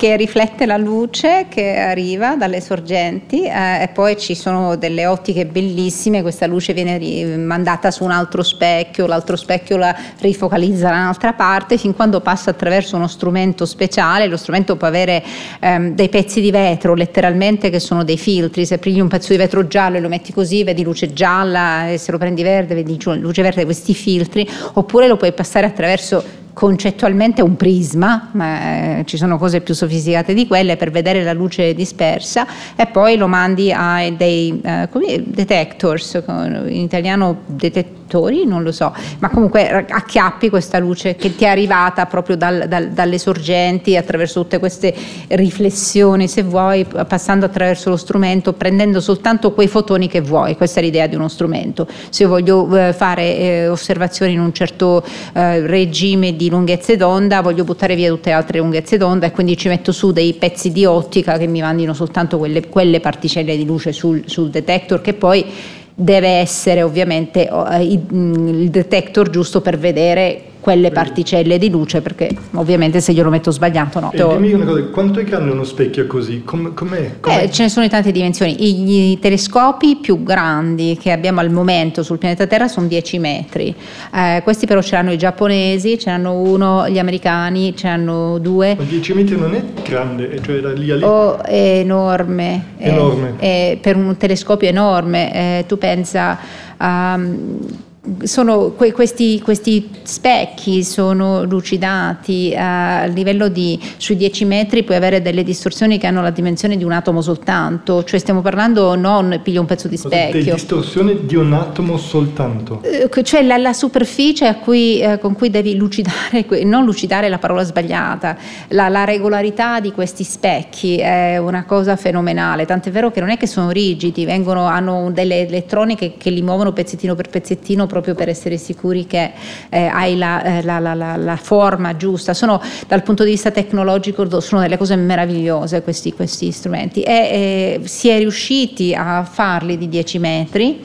Speaker 3: che riflette la luce che arriva dalle sorgenti eh, e poi ci sono delle ottiche bellissime, questa luce viene mandata su un altro specchio, l'altro specchio la rifocalizza da un'altra parte fin quando passa attraverso uno strumento speciale, lo strumento può avere ehm, dei pezzi di vetro letteralmente che sono dei filtri, se prendi un pezzo di vetro giallo e lo metti così vedi luce gialla e se lo prendi verde vedi luce verde, questi filtri, oppure lo puoi passare attraverso concettualmente un prisma, ma eh, ci sono cose più sofisticate di quelle per vedere la luce dispersa e poi lo mandi a dei eh, detectors, in italiano detettori, non lo so, ma comunque acchiappi questa luce che ti è arrivata proprio dal, dal, dalle sorgenti attraverso tutte queste riflessioni, se vuoi, passando attraverso lo strumento, prendendo soltanto quei fotoni che vuoi, questa è l'idea di uno strumento. Se io voglio eh, fare eh, osservazioni in un certo eh, regime di lunghezze d'onda, voglio buttare via tutte le altre lunghezze d'onda e quindi ci metto su dei pezzi di ottica che mi mandino soltanto quelle, quelle particelle di luce sul, sul detector che poi deve essere ovviamente eh, il detector giusto per vedere quelle particelle di luce perché ovviamente se glielo metto sbagliato no.
Speaker 2: E dimmi una cosa, quanto è grande uno specchio così? Com- com'è?
Speaker 3: com'è? Eh, ce ne sono di tante dimensioni, I, i, telescopi più grandi che abbiamo al momento sul pianeta Terra sono 10 metri, eh, questi però ce l'hanno i giapponesi, ce l'hanno uno gli americani, ce l'hanno due.
Speaker 2: Ma 10 metri non è grande, cioè da lì a lì?
Speaker 3: Oh, è enorme,
Speaker 2: enorme.
Speaker 3: È, è per un telescopio enorme, eh, tu pensa... Um, sono que- questi, questi, specchi sono lucidati a livello di sui 10 metri puoi avere delle distorsioni che hanno la dimensione di un atomo soltanto. Cioè stiamo parlando non piglio un pezzo di specchio.
Speaker 2: Delle distorsioni di un atomo soltanto.
Speaker 3: Eh, cioè la, la superficie cui, eh, con cui devi lucidare non lucidare la parola sbagliata la, la, regolarità di questi specchi è una cosa fenomenale. Tant'è vero che non è che sono rigidi vengono, hanno delle elettroniche che li muovono pezzettino per pezzettino proprio per essere sicuri che eh, hai la, eh, la, la, la, forma giusta. Sono dal punto di vista tecnologico sono delle cose meravigliose questi, questi strumenti e eh, si è riusciti a farli di 10 metri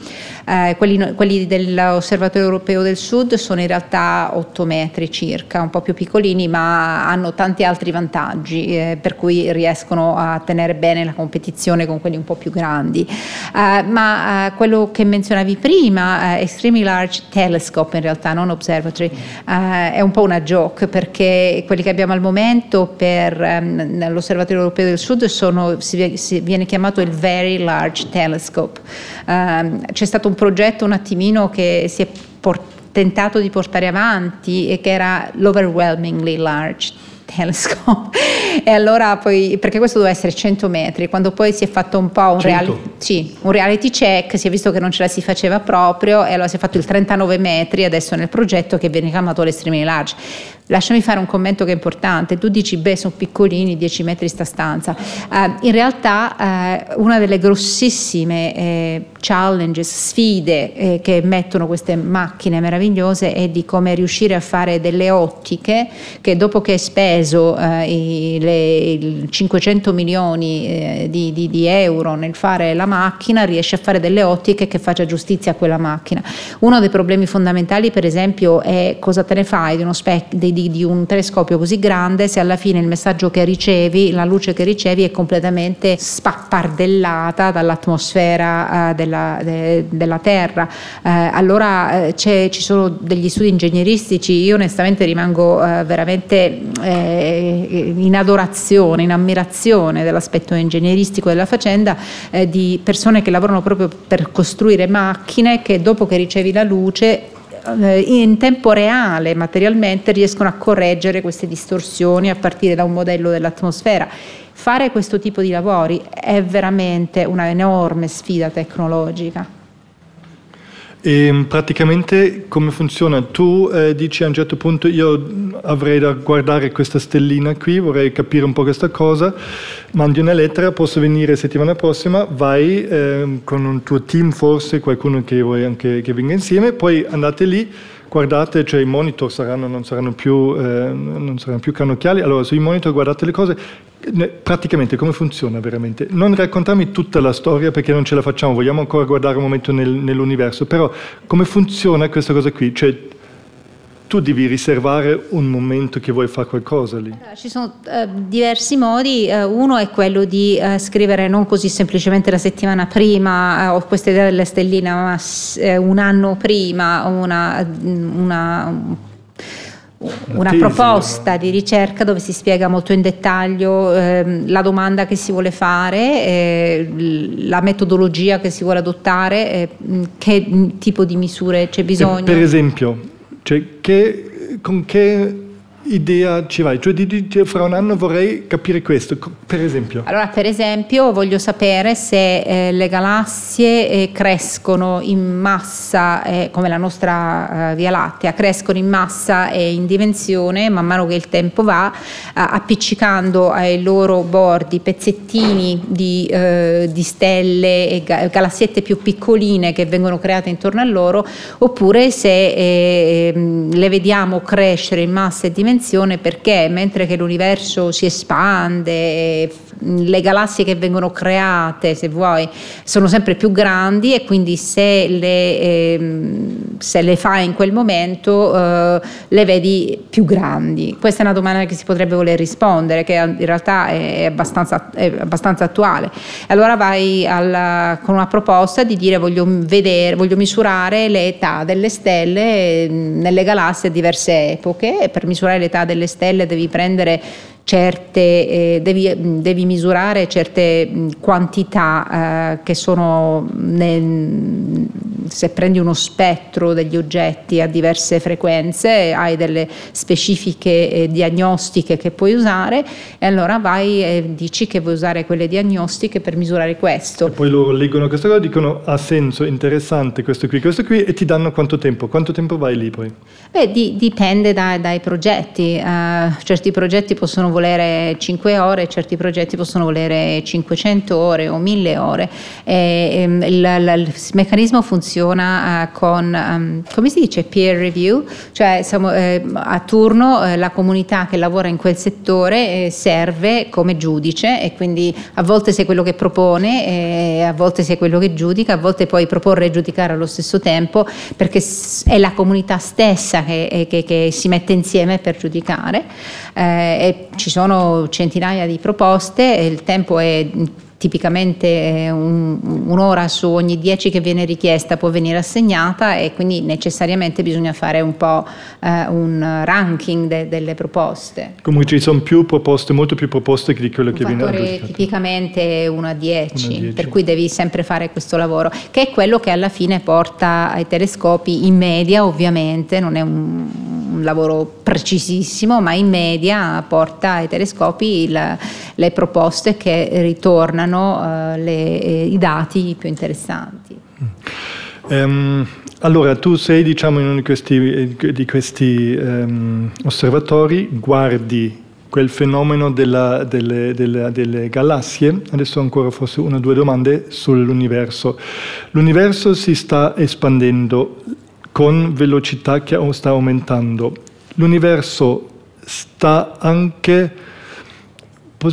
Speaker 3: eh, quelli, quelli, dell'Osservatorio Europeo del Sud sono in realtà 8 metri circa, un po' più piccolini, ma hanno tanti altri vantaggi, eh, per cui riescono a tenere bene la competizione con quelli un po' più grandi. Eh, ma eh, quello che menzionavi prima, eh, Extremely Large Telescope in realtà, non Observatory, eh, è un po' una joke perché quelli che abbiamo al momento per ehm, l'Osservatorio Europeo del Sud sono, si, si, viene chiamato il Very Large Telescope. Ehm, c'è stato un progetto un attimino che si è port- tentato di portare avanti e che era l'overwhelmingly large telescope e allora poi perché questo doveva essere 100 metri quando poi si è fatto un po' un, reali- sì, un reality check si è visto che non ce la si faceva proprio e allora si è fatto il 39 metri adesso nel progetto che viene chiamato l'extremely large Lasciami fare un commento che è importante. Tu dici, beh, sono piccolini, 10 metri sta stanza. Uh, in realtà uh, una delle grossissime eh, challenges, sfide eh, che mettono queste macchine meravigliose è di come riuscire a fare delle ottiche che dopo che hai speso eh, i, le, i 500 milioni eh, di, di, di, euro nel fare la macchina, riesci a fare delle ottiche che faccia giustizia a quella macchina. Uno dei problemi fondamentali, per esempio, è cosa te ne fai di uno specchio di, di, un telescopio così grande se alla fine il messaggio che ricevi, la luce che ricevi è completamente spappardellata dall'atmosfera eh, della, de, della, Terra. Eh, allora eh, ci sono degli studi ingegneristici, io onestamente rimango eh, veramente eh, in adorazione, in ammirazione dell'aspetto ingegneristico della faccenda eh, di persone che lavorano proprio per costruire macchine che dopo che ricevi la luce eh, in tempo reale materialmente riescono a correggere queste distorsioni a partire da un modello dell'atmosfera. Fare questo tipo di lavori è veramente una enorme sfida tecnologica.
Speaker 2: E praticamente come funziona? Tu eh, dici a un certo punto io avrei da guardare questa stellina qui, vorrei capire un po' questa cosa, mandi una lettera, posso venire settimana prossima, vai eh, con un tuo team forse, qualcuno che vuoi anche che venga insieme, poi andate lì, guardate, cioè i monitor saranno, non, saranno più, eh, non saranno più cannocchiali, allora sui monitor guardate le cose praticamente come funziona veramente? Non raccontarmi tutta la storia perché non ce la facciamo, vogliamo ancora guardare un momento nel, nell'universo, però come funziona questa cosa qui? Cioè, tu devi riservare un momento che vuoi fare qualcosa lì.
Speaker 3: Ci sono uh, diversi modi, uh, uno è quello di uh, scrivere non così semplicemente la settimana prima, ho questa idea della stellina, ma un anno prima, una, una una tesi, proposta di ricerca dove si spiega molto in dettaglio eh, la domanda che si vuole fare, eh, la metodologia che si vuole adottare, eh, che tipo di misure c'è bisogno.
Speaker 2: Per esempio, cioè che, con che idea ci vai? Cioè, di, di, fra un anno vorrei capire questo, per esempio.
Speaker 3: Allora, per esempio, voglio sapere se eh, le galassie eh, crescono in massa, eh, come la nostra eh, Via Lattea, crescono in massa e in dimensione man mano che il tempo va, appiccicando ai loro bordi pezzettini di, eh, di stelle e ga- galassiette più piccoline che vengono create intorno a loro, oppure se eh, ehm, le vediamo crescere in massa e dimensione dimensione perché mentre che l'universo si espande, le galassie che vengono create, se vuoi, sono sempre più grandi e quindi se le, eh, se le fai in quel momento eh, le vedi più grandi. Questa è una domanda che si potrebbe voler rispondere, che in realtà è abbastanza, è abbastanza attuale. Allora vai alla, con una proposta di dire voglio vedere, voglio misurare le età delle stelle nelle galassie a diverse epoche per misurare l'età delle stelle devi prendere certe, eh, devi, devi, misurare certe quantità eh, che sono nel, se prendi uno spettro degli oggetti a diverse frequenze hai delle specifiche eh, diagnostiche che puoi usare e allora vai e dici che vuoi usare quelle diagnostiche per misurare questo.
Speaker 2: E poi loro leggono questa cosa dicono ha senso, interessante questo qui, questo qui e ti danno quanto tempo? Quanto tempo vai lì poi?
Speaker 3: Beh, di, dipende da, dai progetti, uh, certi progetti possono volere 5 ore, certi progetti possono volere 500 ore o 1000 ore. E, um, il, il, il, meccanismo funziona uh, con, um, come si dice, peer review, cioè siamo, eh, a turno eh, la comunità che lavora in quel settore eh, serve come giudice e quindi a volte sei quello che propone, a volte sei quello che giudica, a volte puoi proporre e giudicare allo stesso tempo perché è la comunità stessa che, che, che si mette insieme per giudicare. Eh, ci sono centinaia di proposte, il tempo è tipicamente un, un'ora su ogni dieci che viene richiesta può venire assegnata e quindi necessariamente bisogna fare un po' eh, un ranking de, delle proposte.
Speaker 2: Comunque ci sono più proposte, molto più proposte di quello che viene
Speaker 3: adottate. tipicamente 1 a 10, per cui devi sempre fare questo lavoro, che è quello che alla fine porta ai telescopi in media ovviamente, non è un, un lavoro precisissimo, ma in media porta ai telescopi il, le proposte che ritornano uh, le, eh, i dati più interessanti.
Speaker 2: Um, allora, tu sei diciamo, in uno di questi, di questi um, osservatori, guardi quel fenomeno della, delle, delle, delle, galassie. Adesso ancora forse una o due domande sull'universo. L'universo si sta espandendo con velocità che sta aumentando. L'universo sta anche,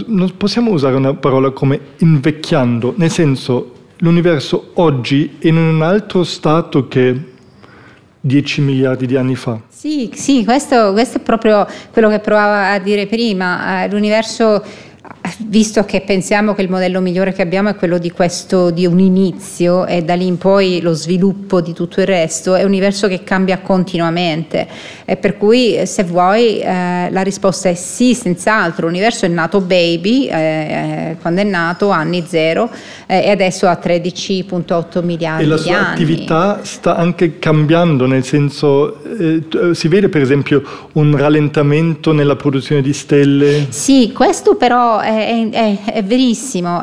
Speaker 2: non possiamo usare una parola come invecchiando, nel senso l'universo oggi è in un altro stato che 10 miliardi di anni fa.
Speaker 3: Sì, sì questo, questo è proprio quello che provavo a dire prima. Eh, l'universo visto che pensiamo che il modello migliore che abbiamo è quello di questo di un inizio e da lì in poi lo sviluppo di tutto il resto, è un universo che cambia continuamente e per cui se vuoi eh, la risposta è sì, senz'altro, l'universo è nato baby, eh, eh quando è nato anni zero eh, e adesso ha 13.8 miliardi di anni.
Speaker 2: E la sua attività sta anche cambiando, nel senso eh, si vede per esempio un rallentamento nella produzione di stelle?
Speaker 3: Sì, questo però è, è, è verissimo,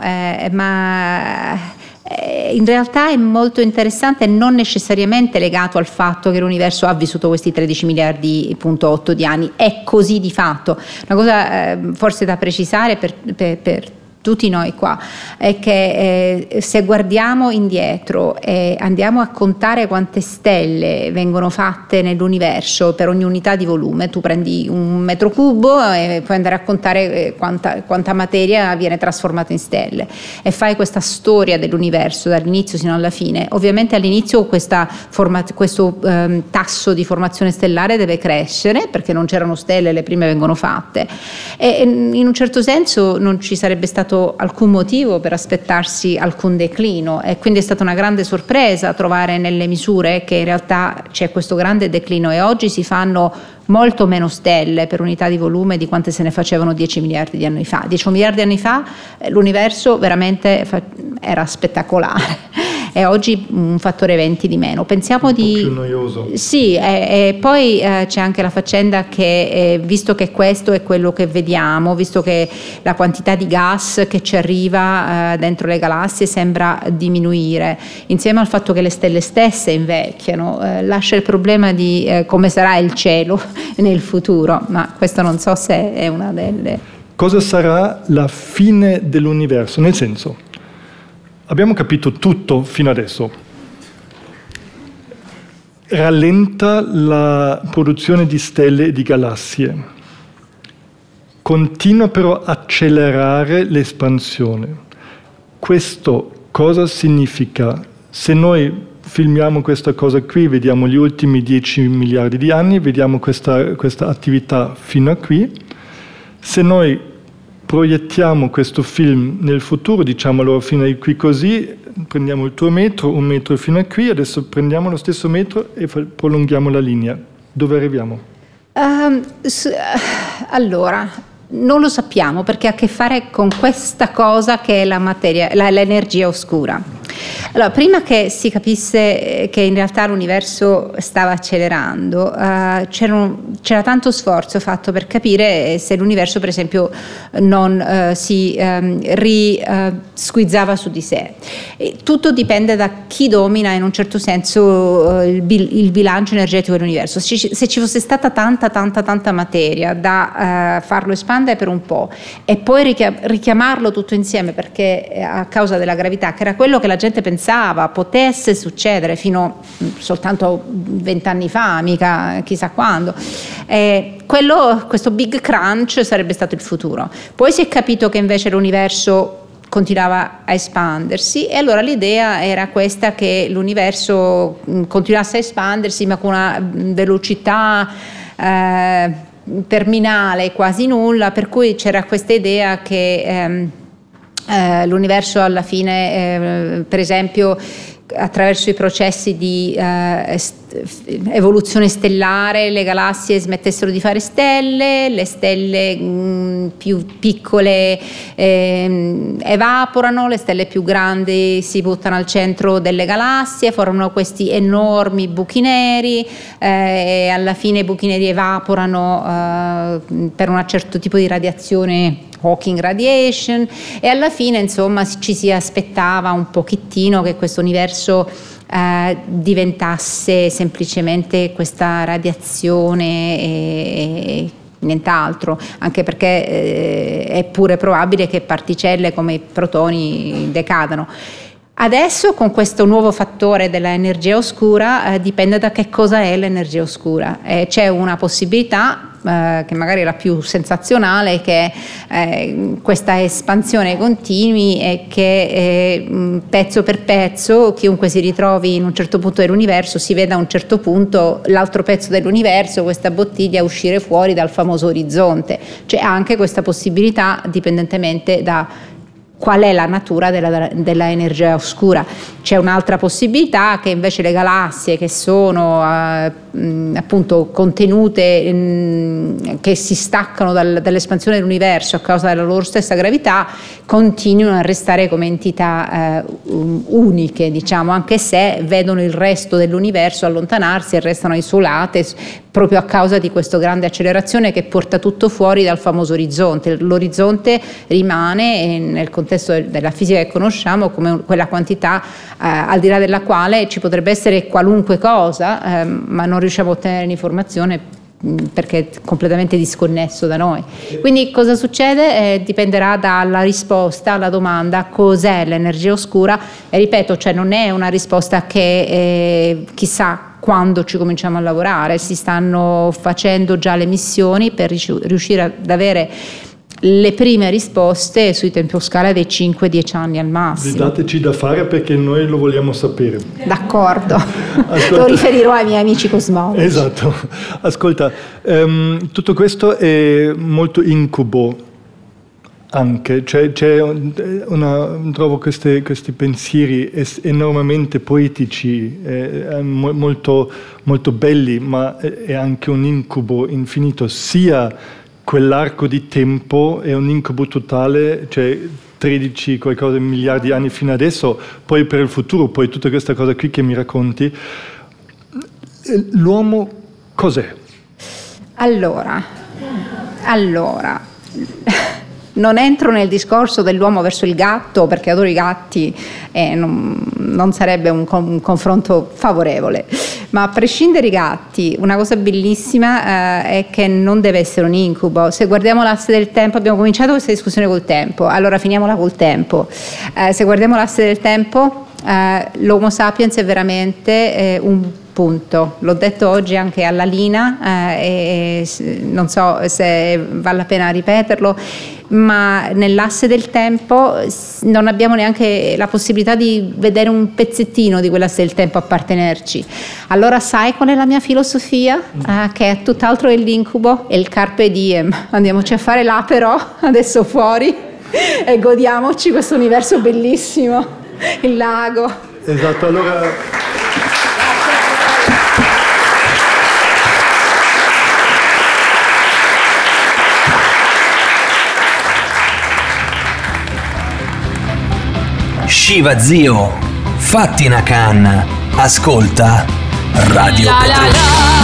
Speaker 3: ma eh, in realtà è molto interessante non necessariamente legato al fatto che l'universo ha vissuto questi 13 miliardi, punto 8 di anni, è così di fatto. Una cosa eh, forse da precisare per, per, per tutti noi qua, è che eh, se guardiamo indietro e andiamo a contare quante stelle vengono fatte nell'universo per ogni unità di volume, tu prendi un metro cubo e puoi andare a contare eh, quanta, quanta materia viene trasformata in stelle e fai questa storia dell'universo dall'inizio fino alla fine. Ovviamente all'inizio forma, questo eh, tasso di formazione stellare deve crescere perché non c'erano stelle, le prime vengono fatte e in un certo senso non ci sarebbe stato stato alcun motivo per aspettarsi alcun declino e quindi è stata una grande sorpresa trovare nelle misure che in realtà c'è questo grande declino e oggi si fanno molto meno stelle per unità di volume di quante se ne facevano 10 miliardi di anni fa. 10 miliardi di anni fa eh, l'universo veramente era spettacolare e oggi un fattore 20 di meno. Pensiamo
Speaker 2: un
Speaker 3: di...
Speaker 2: più noioso.
Speaker 3: Sì, e, e poi eh, c'è anche la faccenda che eh, visto che questo è quello che vediamo, visto che la quantità di gas che ci arriva eh, dentro le galassie sembra diminuire, insieme al fatto che le stelle stesse invecchiano, eh, lascia il problema di eh, come sarà il cielo nel futuro, ma questo non so se è una delle...
Speaker 2: Cosa sarà la fine dell'universo? Nel senso, Abbiamo capito tutto fino adesso. Rallenta la produzione di stelle e di galassie. Continua però a accelerare l'espansione. Questo cosa significa? Se noi filmiamo questa cosa qui, vediamo gli ultimi 10 miliardi di anni, vediamo questa, questa attività fino a qui, se noi proiettiamo questo film nel futuro, diciamo allora fino a qui così, prendiamo il tuo metro, un metro fino a qui, adesso prendiamo lo stesso metro e prolunghiamo la linea. Dove arriviamo?
Speaker 3: Um, s- allora, non lo sappiamo perché ha a che fare con questa cosa che è la materia, la, l'energia oscura. Allora, prima che si capisse eh, che in realtà l'universo stava accelerando, uh, c'era tanto sforzo fatto per capire se l'universo, per esempio, non uh, si um, risquizzava uh, su di sé. E tutto dipende da chi domina in un certo senso il, bil- il, bilancio energetico dell'universo. Se ci, se ci, fosse stata tanta, tanta, tanta materia da farlo espandere per un po' e poi richiamarlo tutto insieme perché a causa della gravità, che era quello che la gente pensava potesse succedere fino mm, soltanto vent'anni fa, mica chissà quando. Eh, quello, questo big crunch sarebbe stato il futuro. Poi si è capito che invece l'universo continuava a espandersi e allora l'idea era questa che l'universo mm, continuasse a espandersi ma con una mm, velocità eh, terminale quasi nulla, per cui c'era questa idea che ehm, eh, l'universo alla fine, eh, per esempio, attraverso i processi di eh, evoluzione stellare le galassie smettessero di fare stelle, le stelle mh, più piccole eh, evaporano, le stelle più grandi si buttano al centro delle galassie, formano questi enormi buchi neri eh, e alla fine i buchi neri evaporano eh, per un certo tipo di radiazione Hawking radiation e alla fine insomma ci si aspettava un pochettino che questo universo eh, diventasse semplicemente questa radiazione e, e nient'altro, anche perché eh, è pure probabile che particelle come i protoni decadano. Adesso con questo nuovo fattore dell'energia oscura eh, dipende da che cosa è l'energia oscura. Eh, c'è una possibilità eh, che magari è la più sensazionale, che eh, questa espansione continui e che eh, pezzo per pezzo chiunque si ritrovi in un certo punto dell'universo si veda a un certo punto l'altro pezzo dell'universo, questa bottiglia uscire fuori dal famoso orizzonte. C'è anche questa possibilità dipendentemente da qual è la natura della, della, energia oscura. C'è un'altra possibilità che invece le galassie che sono eh, appunto contenute, in, che si staccano dal, dall'espansione dell'universo a causa della loro stessa gravità, continuano a restare come entità eh, uniche, diciamo, anche se vedono il resto dell'universo allontanarsi e restano isolate proprio a causa di questa grande accelerazione che porta tutto fuori dal famoso orizzonte. L'orizzonte rimane nel contesto contesto della fisica che conosciamo come quella quantità eh, al di là della quale ci potrebbe essere qualunque cosa, eh, ma non riusciamo a ottenere l'informazione perché è completamente disconnesso da noi. Quindi cosa succede? Eh, dipenderà dalla risposta alla domanda cos'è l'energia oscura e ripeto, cioè non è una risposta che eh, chissà quando ci cominciamo a lavorare, si stanno facendo già le missioni per riuscire ad avere le prime risposte sui tempi scala dei 5-10 anni al massimo.
Speaker 2: Dateci da fare perché noi lo vogliamo sapere.
Speaker 3: D'accordo, lo riferirò ai miei amici cosmologi.
Speaker 2: Esatto, ascolta, um, tutto questo è molto incubo anche, cioè, c'è una, trovo queste, questi pensieri enormemente poetici, eh, molto, molto belli, ma è anche un incubo infinito, sia quell'arco di tempo è un incubo totale, cioè 13 qualcosa miliardi di anni fino adesso, poi per il futuro, poi tutta questa cosa qui che mi racconti. L'uomo cos'è?
Speaker 3: Allora, allora non entro nel discorso dell'uomo verso il gatto perché adoro i gatti e non, non sarebbe un, un, confronto favorevole. Ma a prescindere i gatti, una cosa bellissima eh, è che non deve essere un incubo. Se guardiamo l'asse del tempo, abbiamo cominciato questa discussione col tempo, allora finiamola col tempo. Eh, se guardiamo l'asse del tempo, eh, l'Homo sapiens è veramente eh, un punto. L'ho detto oggi anche alla Lina eh, e non so se vale la pena ripeterlo, ma nell'asse del tempo non abbiamo neanche la possibilità di vedere un pezzettino di quell'asse del tempo appartenerci. Allora sai qual è la mia filosofia? Eh, che è tutt'altro che l'incubo, è il carpe diem. Andiamoci a fare là però, adesso fuori, e godiamoci questo universo bellissimo, il lago.
Speaker 2: Esatto, allora...
Speaker 4: Shiva zio, fatti una canna, ascolta Radio la.